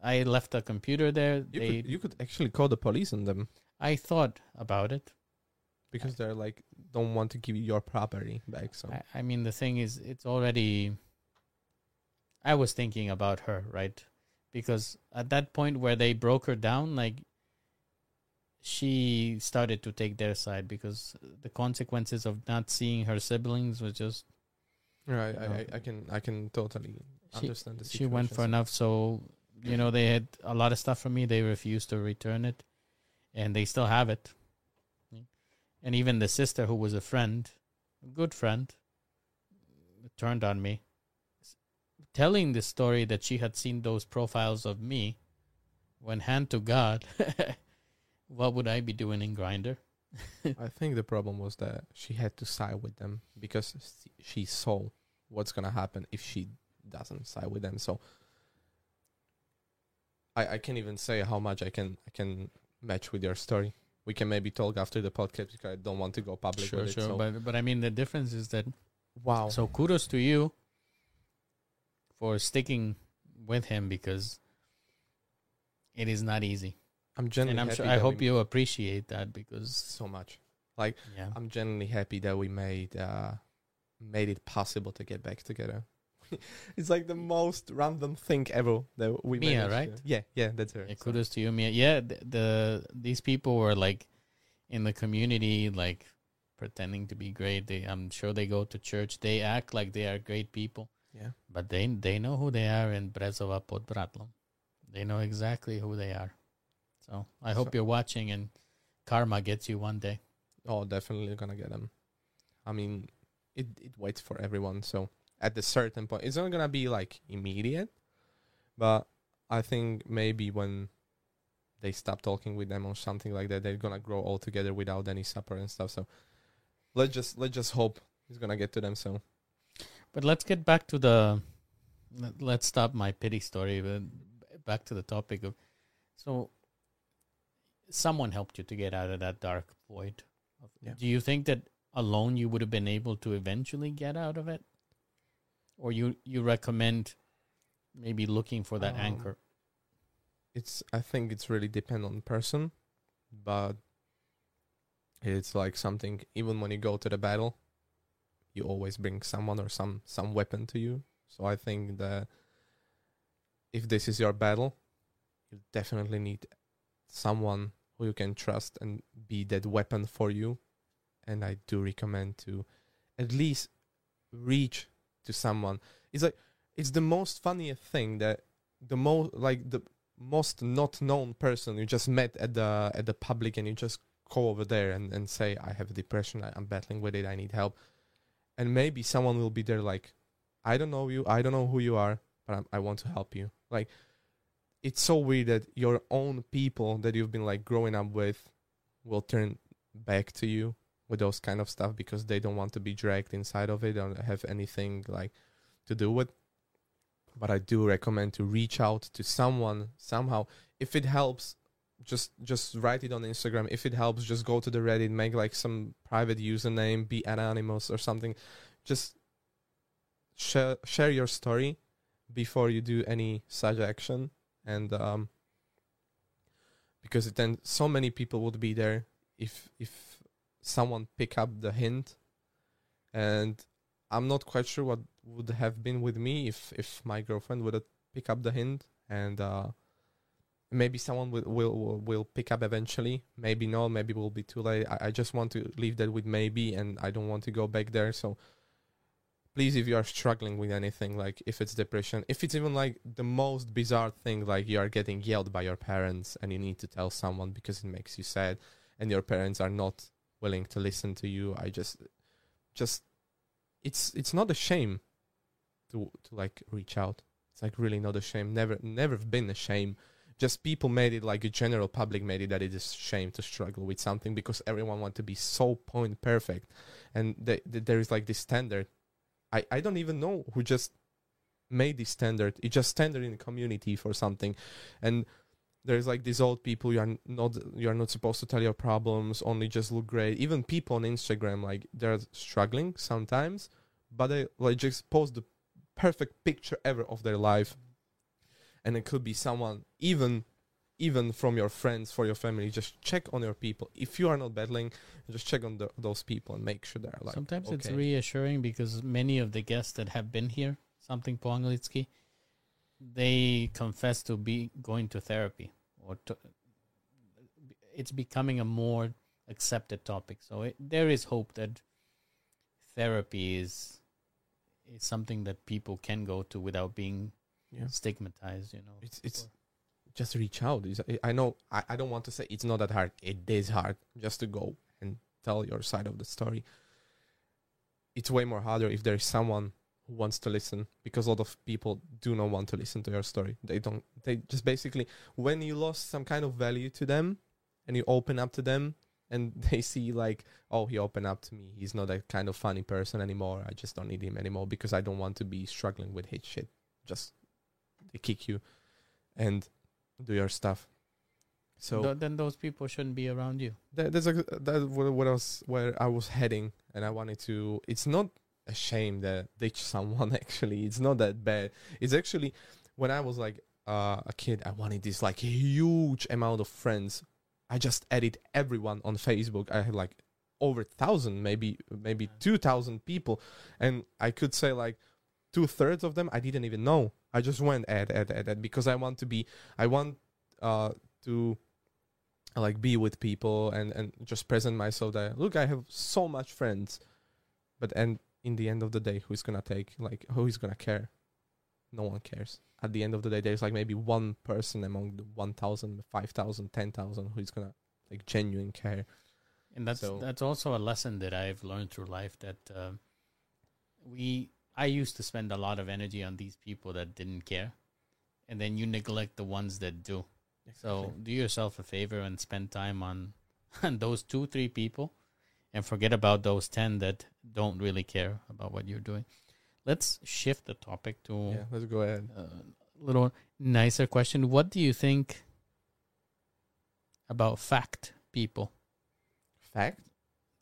I left a computer there. You they, could you could actually call the police on them. I thought about it. because they're like don't want to give you your property back. So I, I mean, the thing is, it's already. I was thinking about her, right? Because at that point where they broke her down, like she started to take their side because the consequences of not seeing her siblings was just right, you I, know, I, I can I can totally she- understand the she went for enough. So you know they had a lot of stuff from me. They refused to return it, and they still have it. And even the sister, who was a friend, a good friend, turned on me, telling the story that she had seen those profiles of me. When hand to God, what would I be doing in Grindr? I think the problem was that she had to side with them because she saw what's gonna happen if she doesn't side with them. So I I can't even say how much I can I can match with your story. We can maybe talk after the podcast because I don't want to go public Sure, with it. sure. so. But but I mean the difference is that wow. So kudos to you for sticking with him because it is not easy. I'm genuinely and I'm happy sure I hope you appreciate that because so much. Like yeah. I'm genuinely happy that we made uh made it possible to get back together. it's like the most random thing ever that we Mia, managed right? Yeah, yeah, that's her. Yeah, So- kudos to you, Mia. Yeah, the, the these people were like in the community like pretending to be great. They I'm sure they go to church. They act like they are great people, Yeah. but they they know who they are in Brezova pod Bradlom. They know exactly who they are. So I hope So- you're watching and karma gets you one day. Oh, definitely gonna get them. I mean, it it waits for everyone. So at a certain point, it's not gonna be like immediate, but I think maybe when they stop talking with them or something like that, they're gonna grow all together without any support and stuff. So let's just let's just hope it's gonna get to them. So But let's get back to the. Let's stop my pity story. But back to the topic of, so. Someone helped you to get out of that dark void. Yeah. Do you think that alone you would have been able to eventually get out of it, or you you recommend maybe looking for that Um, anchor? it's I think it's really depend on the person, but it's like something even when you go to the battle, you always bring someone or some some weapon to you. So I think that if this is your battle, you definitely need someone who you can trust and be that weapon for you. And I do recommend to at least reach to someone. It's like it's the most funniest thing that the most like the most not known person you just met at the at the public and you just go over there and, and say I have a depression I, I'm battling with it I need help and maybe someone will be there like I don't know you I don't know who you are but I'm, I want to help you like it's so weird that your own people that you've been like growing up with will turn back to you with those kind of stuff because they don't want to be dragged inside of it don't have anything like to do with but I do recommend to reach out to someone somehow. If it helps, just just write it on Instagram. If it helps, just go to the Reddit, make like some private username, be anonymous or something. Just share share your story before you do any such action, and um, because then so many people would be there if if someone pick up the hint, and I'm not quite sure what would have been with me if if my girlfriend would pick up the hint and uh maybe someone will will will pick up eventually. Maybe no maybe will be too late. I, I just want to leave that with maybe and i don't want to go back there. So please if you are struggling with anything like if it's depression if it's even like the most bizarre thing like you are getting yelled by your parents and you need to tell someone because it makes you sad and your parents are not willing to listen to you i just just it's it's not a shame to to like reach out. It's like really not a shame. Never never been a shame. Just people made it like a general public made it that it is shame to struggle with something because everyone want to be so point perfect, and the, the, there is like this standard. I I don't even know who just made this standard. It's just standard in the community for something, and there's like these old people you are not you are not supposed to tell your problems only just look great. Even people on instagram like they're struggling sometimes but they like just post the perfect picture ever of their life. And it could be someone even even from your friends, for your family, just check on your people. If you are not battling, just check on the, those people and make sure they're like. Sometimes it's reassuring because many of the guests that have been here, something po they confess to be going to therapy or to, it's becoming a more accepted topic. So it, there is hope that therapy is is something that people can go to without being Yeah. stigmatized. You know, It's it's just reach out. I know I, I don't want to say it's not that hard. It is hard just to go and tell your side of the story. It's way more harder if there is someone who wants to listen because a lot of people do not want to listen to your story. They don't they just basically when you lost some kind of value to them and you open up to them and they see like oh he opened up to me he's not that kind of funny person anymore i just don't need him anymore because i don't want to be struggling with his shit just they kick you and do your stuff so Th- then those people shouldn't be around you. that, that's a, that what what I was where I was heading, and I wanted to. It's not a shame that ditch someone. Actually, it's not that bad. It's actually when I was like uh, a kid, I wanted this like huge amount of friends. I just added everyone on Facebook. I had like over thousand, maybe maybe two thousand people, and I could say like two thirds of them I didn't even know. I just went add add add, add because I want to be. I want uh to like be with people and and just present myself that look i have so much friends but and in the end of the day who's gonna take like who's gonna care no one cares at the end of the day there's like maybe one person among the 1000 5000 10000 who's gonna like genuine care and that's So- that's also a lesson that I've learned through life that uh, we I used to spend a lot of energy on these people that didn't care, and then you neglect the ones that do. So do yourself a favor and spend time on on those two three people, and forget about those ten that don't really care about what you're doing. Let's shift the topic to yeah let's go ahead a little nicer question. What do you think about fact people? fact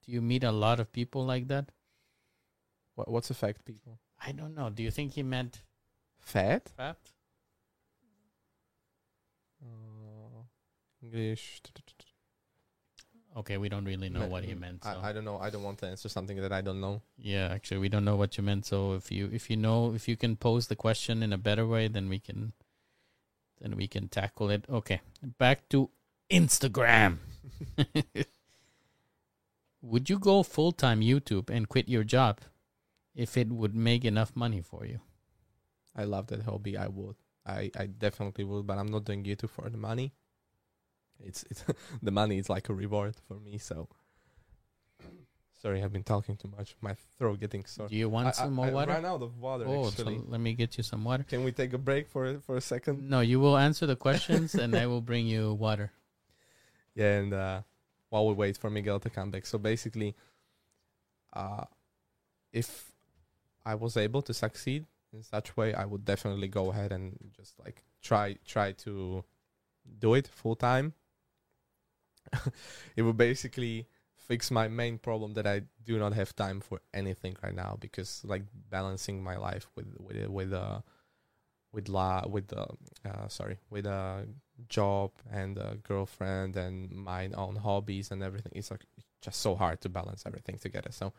Do you meet a lot of people like that? what, what's a fact people I don't know. Do you think he meant fat Fat. uh, english Okay, we don't really know Me- what he meant. So. I, I don't know i don't want to answer something that i don't know yeah, actually, we don't know what you meant. So if you if you know if you can pose the question in a better way, then we can then we can tackle it. Okay, back to Instagram. would you go full time YouTube and quit your job if it would make enough money for you? I love that hobby. I would. I, I definitely would, but I'm not doing YouTube for the money. It's it's the money is like a reward for me. So sorry, I've been talking too much. My throat getting sore. Do you want I, some I, more I water? ran out of water. Oh, so let me get you some water. can we take a break for for a second? No, you will answer the questions and I will bring you water. Yeah, and uh, while we wait for Miguel to come back, so basically, uh, if I was able to succeed in such way, I would definitely go ahead and just like try try to do it full time. it would basically fix my main problem that I do not have time for anything right now because like balancing my life with with with uh with la with uh, uh sorry with a job and a girlfriend and my own hobbies and everything it's like just so hard to balance everything together so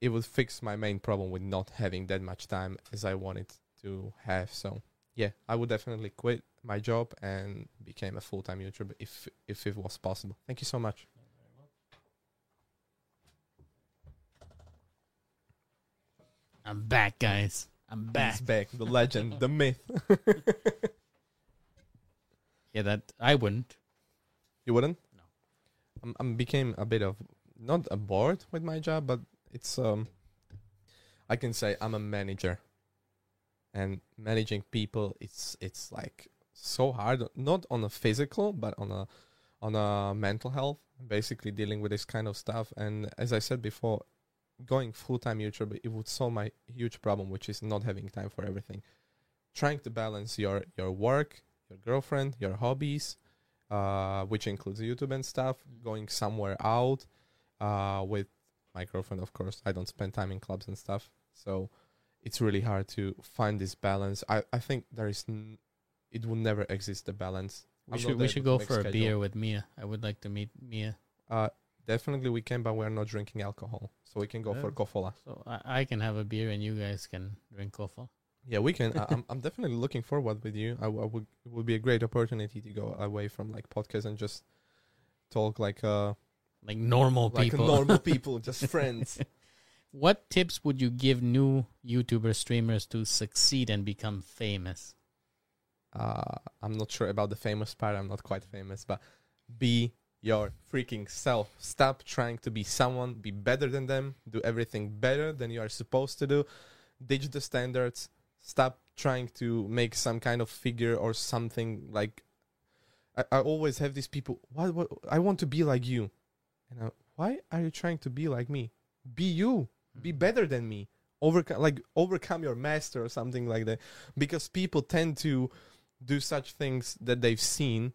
it would fix my main problem with not having that much time as I wanted to have so yeah I would definitely quit my job and became a full-time YouTuber if if it was possible thank you so much I'm back, guys. I'm back. He's back the legend the myth Yeah, that I wouldn't. you wouldn't No. I'm, I'm became a bit of not a bored with my job but it's um I can say I'm a manager. And managing people it's it's like so hard not on a physical but on a on a mental health basically dealing with this kind of stuff. And as I said before going full-time YouTuber it would solve my huge problem which is not having time for everything. Trying to balance your your work your girlfriend your hobbies uh, which includes YouTube and stuff going somewhere out uh, with my girlfriend of course I don't spend time in clubs and stuff so it's really hard to find this balance I, I think there is n- it will never exist the balance We should we should go for a beer with Mia. I would like to meet Mia. Uh, definitely we can, but we're not drinking alcohol, so we can go for Oh. kofola. So I, I can have a beer and you guys can drink coffee. Yeah, we can. I, I'm I'm definitely looking forward with you. I, I would it would be a great opportunity to go away from like podcast and just talk like uh Like normal like people. normal people, just friends. What tips would you give new YouTuber streamers to succeed and become famous? uh, I'm not sure about the famous part. I'm not quite famous, but be your freaking self. Stop trying to be someone. Be better than them. Do everything better than you are supposed to do. Ditch the standards. Stop trying to make some kind of figure or something like. I, I always have these people. What, what? I want to be like you, and I, why are you trying to be like me? Be you. Be better than me. Overcome like overcome your master or something like that. Because people tend to do such things that they've seen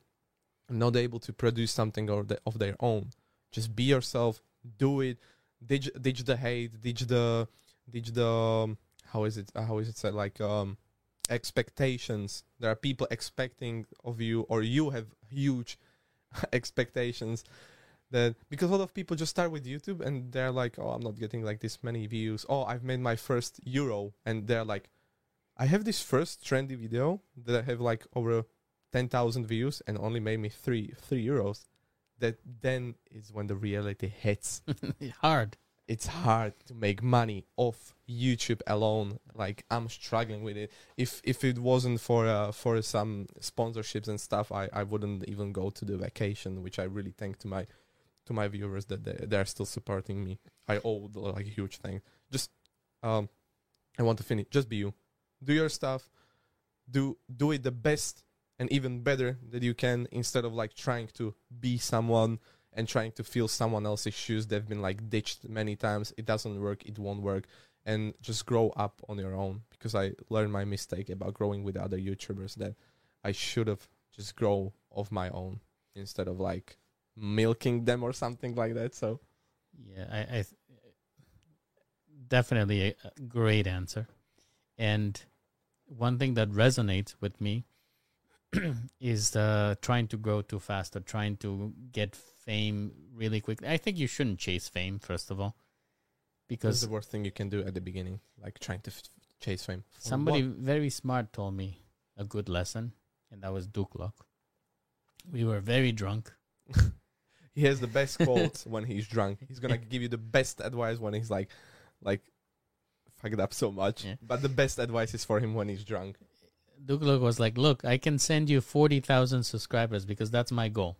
and not able to produce something or the, of their own just be yourself do it ditch, ditch the hate ditch the ditch the um, how is it how is it said like um expectations there are people expecting of you or you have huge expectations that because a lot of people just start with YouTube and they're like, oh, I'm not getting like this many views. Oh, I've made my first euro, and they're like, I have this first trendy video that I have like over ten thousand views and only made me three three euros. That then is when the reality hits. Hard. It's hard to make money off YouTube alone. Like I'm struggling with it. If if it wasn't for uh, for some sponsorships and stuff, I, I wouldn't even go to the vacation, which I really thank to my to my viewers that they they're still supporting me. I owe like a huge thing. Just um, I want to finish. Just be you. Do your stuff. Do do it the best and even better that you can instead of like trying to be someone and trying to fill someone else's shoes. They've been like ditched many times. It doesn't work. It won't work. And just grow up on your own because I learned my mistake about growing with other YouTubers that I should have just grow of my own instead of like milking them or something like that. So Yeah, I, I th- definitely a, a great answer. And one thing that resonates with me is uh, trying to grow too fast or trying to get fame really quickly. I think you shouldn't chase fame first of all, that's because the worst thing you can do at the beginning, like trying to f- chase fame. Somebody what? very smart told me a good lesson, and that was Duklock. We were very drunk. he has the best quotes when he's drunk. He's gonna give you the best advice when he's like, like, fucked up so much. Yeah. But the best advice is for him when he's drunk. Duklock was like, "Look, I can send you forty thousand subscribers because that's my goal,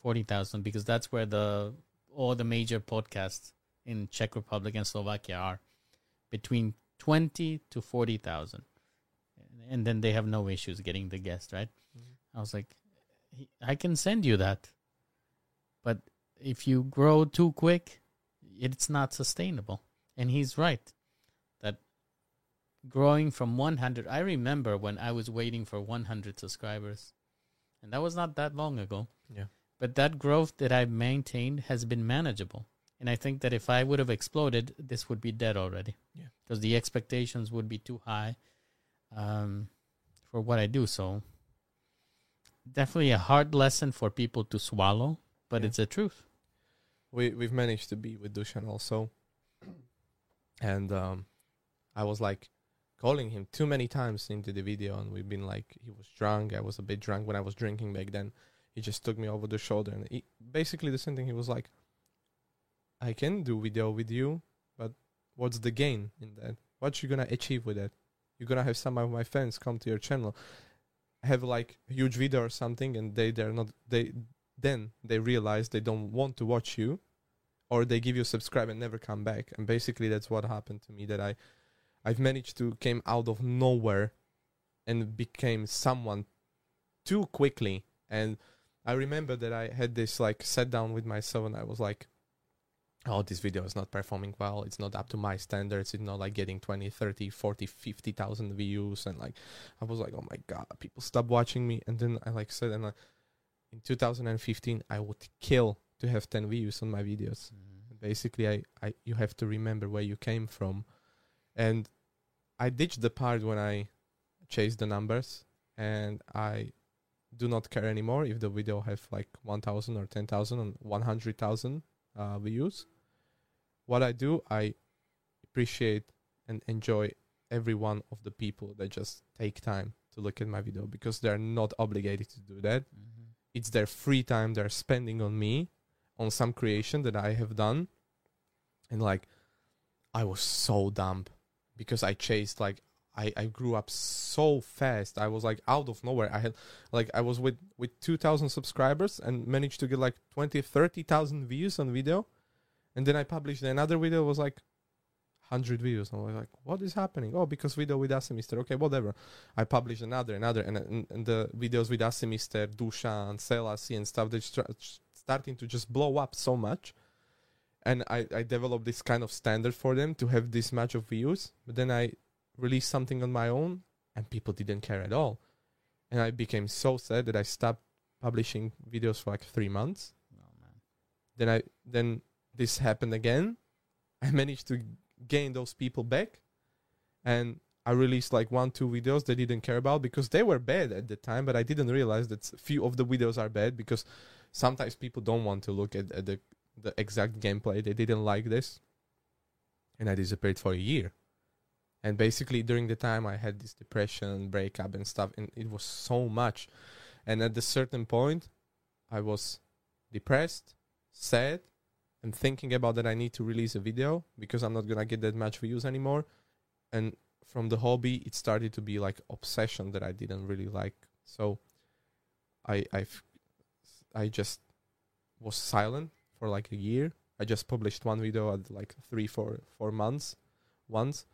forty thousand because that's where the all the major podcasts in Czech Republic and Slovakia are, between twenty to forty thousand, and then they have no issues getting the guest right." Mm-hmm. I was like, "I can send you that, but if you grow too quick, it's not sustainable." And he's right that growing from 100 i remember when i was waiting for 100 subscribers and that was not that long ago Yeah. but that growth that i've maintained has been manageable and i think that if i would have exploded this would be dead already Yeah. because the expectations would be too high um, for what i do so definitely a hard lesson for people to swallow but Yeah. it's the truth we we've managed to be with Dushan also, and um, I was like calling him too many times into the video, and we've been like he was drunk. I was a bit drunk when I was drinking back then. He just took me over the shoulder, and he, basically the same thing. He was like, "I can do video with you, but what's the gain in that? What you gonna achieve with it? You're gonna have some of my fans come to your channel." have like a huge video or something and they they're not they then they realize they don't want to watch you or they give you subscribe and never come back. And basically that's what happened to me that i i've managed to came out of nowhere and became someone too quickly. And i remember that i had this like sat down with myself and i was like oh this video is not performing well. It's not up to my standards. It's not like getting 20 30 40 50000 views. And like i was like oh my god people stop watching me. And then i like said and like, in 2015 i would kill to have 10 views on my videos. Basically I, I you have to remember where you came from. And i ditched the part when i chased the numbers and i do not care anymore if the video have like 1000 or 10000 or 100000 uh, views. What i do i appreciate and enjoy every one of the people that just take time to look at my video because they're not obligated to do that. Mm-hmm. It's their free time they're spending on me on some creation that i have done. And like i was so dumb because i chased like i i grew up so fast. I was like out of nowhere. I had like i was with with 2000 subscribers and managed to get like 20 30000 views on video. And then i published another video. Was like 100 views and i was like what is happening? Oh because video with asimister okay whatever. I published another another and, and, and the videos with asimister dushan selasi and stuff they start starting to just blow up so much. And I, I developed this kind of standard for them to have this much of views. But then i released something on my own and people didn't care at all. And i became so sad that i stopped publishing videos for like three months. Oh man. then i then this happened again. I managed to gain those people back. And i released like one two videos they didn't care about because they were bad at the time but i didn't realize that few of the videos are bad because sometimes people don't want to look at, at the the exact gameplay. They didn't like this. And i disappeared for a year. And basically during the time i had this depression breakup and stuff and it was so much. And at a certain point i was depressed sad and thinking about that i need to release a video because i'm not gonna get that much views anymore. And from the hobby it started to be like obsession that i didn't really like. So i I've i just was silent for like a year. I just published one video at like three four four months once.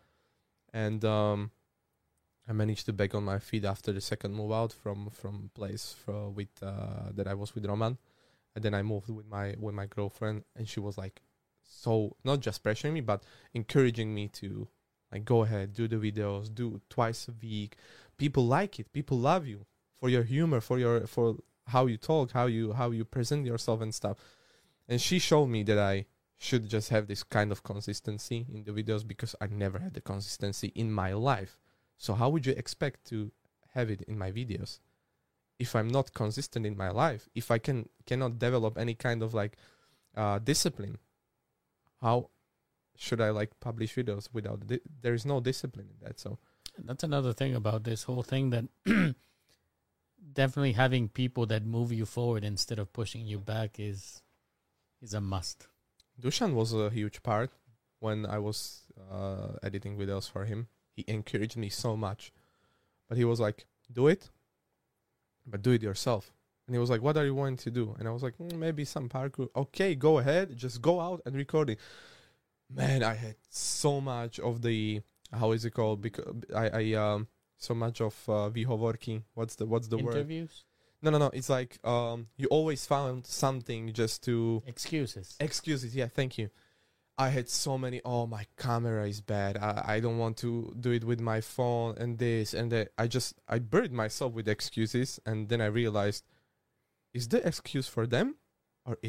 And um I managed to back on my feet after the second move out from from place for, with uh, that I was with Roman, and then I moved with my with my girlfriend, and she was like, so not just pressuring me, but encouraging me to like go ahead, do the videos, do twice a week. People like it. People love you for your humor, for your for how you talk, how you how you present yourself and stuff. And she showed me that I should just have this kind of consistency in the videos because I never had the consistency in my life. So how would you expect to have it in my videos if I'm not consistent in my life? If I can cannot develop any kind of like uh, discipline, how should I like publish videos without di- there is no discipline in that? So That's another thing about this whole thing that definitely having people that move you forward instead of pushing you back is is a must. Dushan was a huge part when I was uh, editing videos for him. He encouraged me so much, but he was like, "Do it, but do it yourself." And he was like, "What are you wanting to do?" And I was like, "Mm, "Maybe some parkour." Okay, go ahead, just go out and record it. Man, I had so much of the how is it called? Because I, I um so much of uh, výhovorky. What's the what's the word? Interviews, No, no, no. It's like um you always found something just to excuses. Excuses, yeah, thank you. I had so many. Oh, my camera is bad. I, I don't want to do it with my phone and this and that. I just I buried myself with excuses, and then I realized, is the excuse for them, or is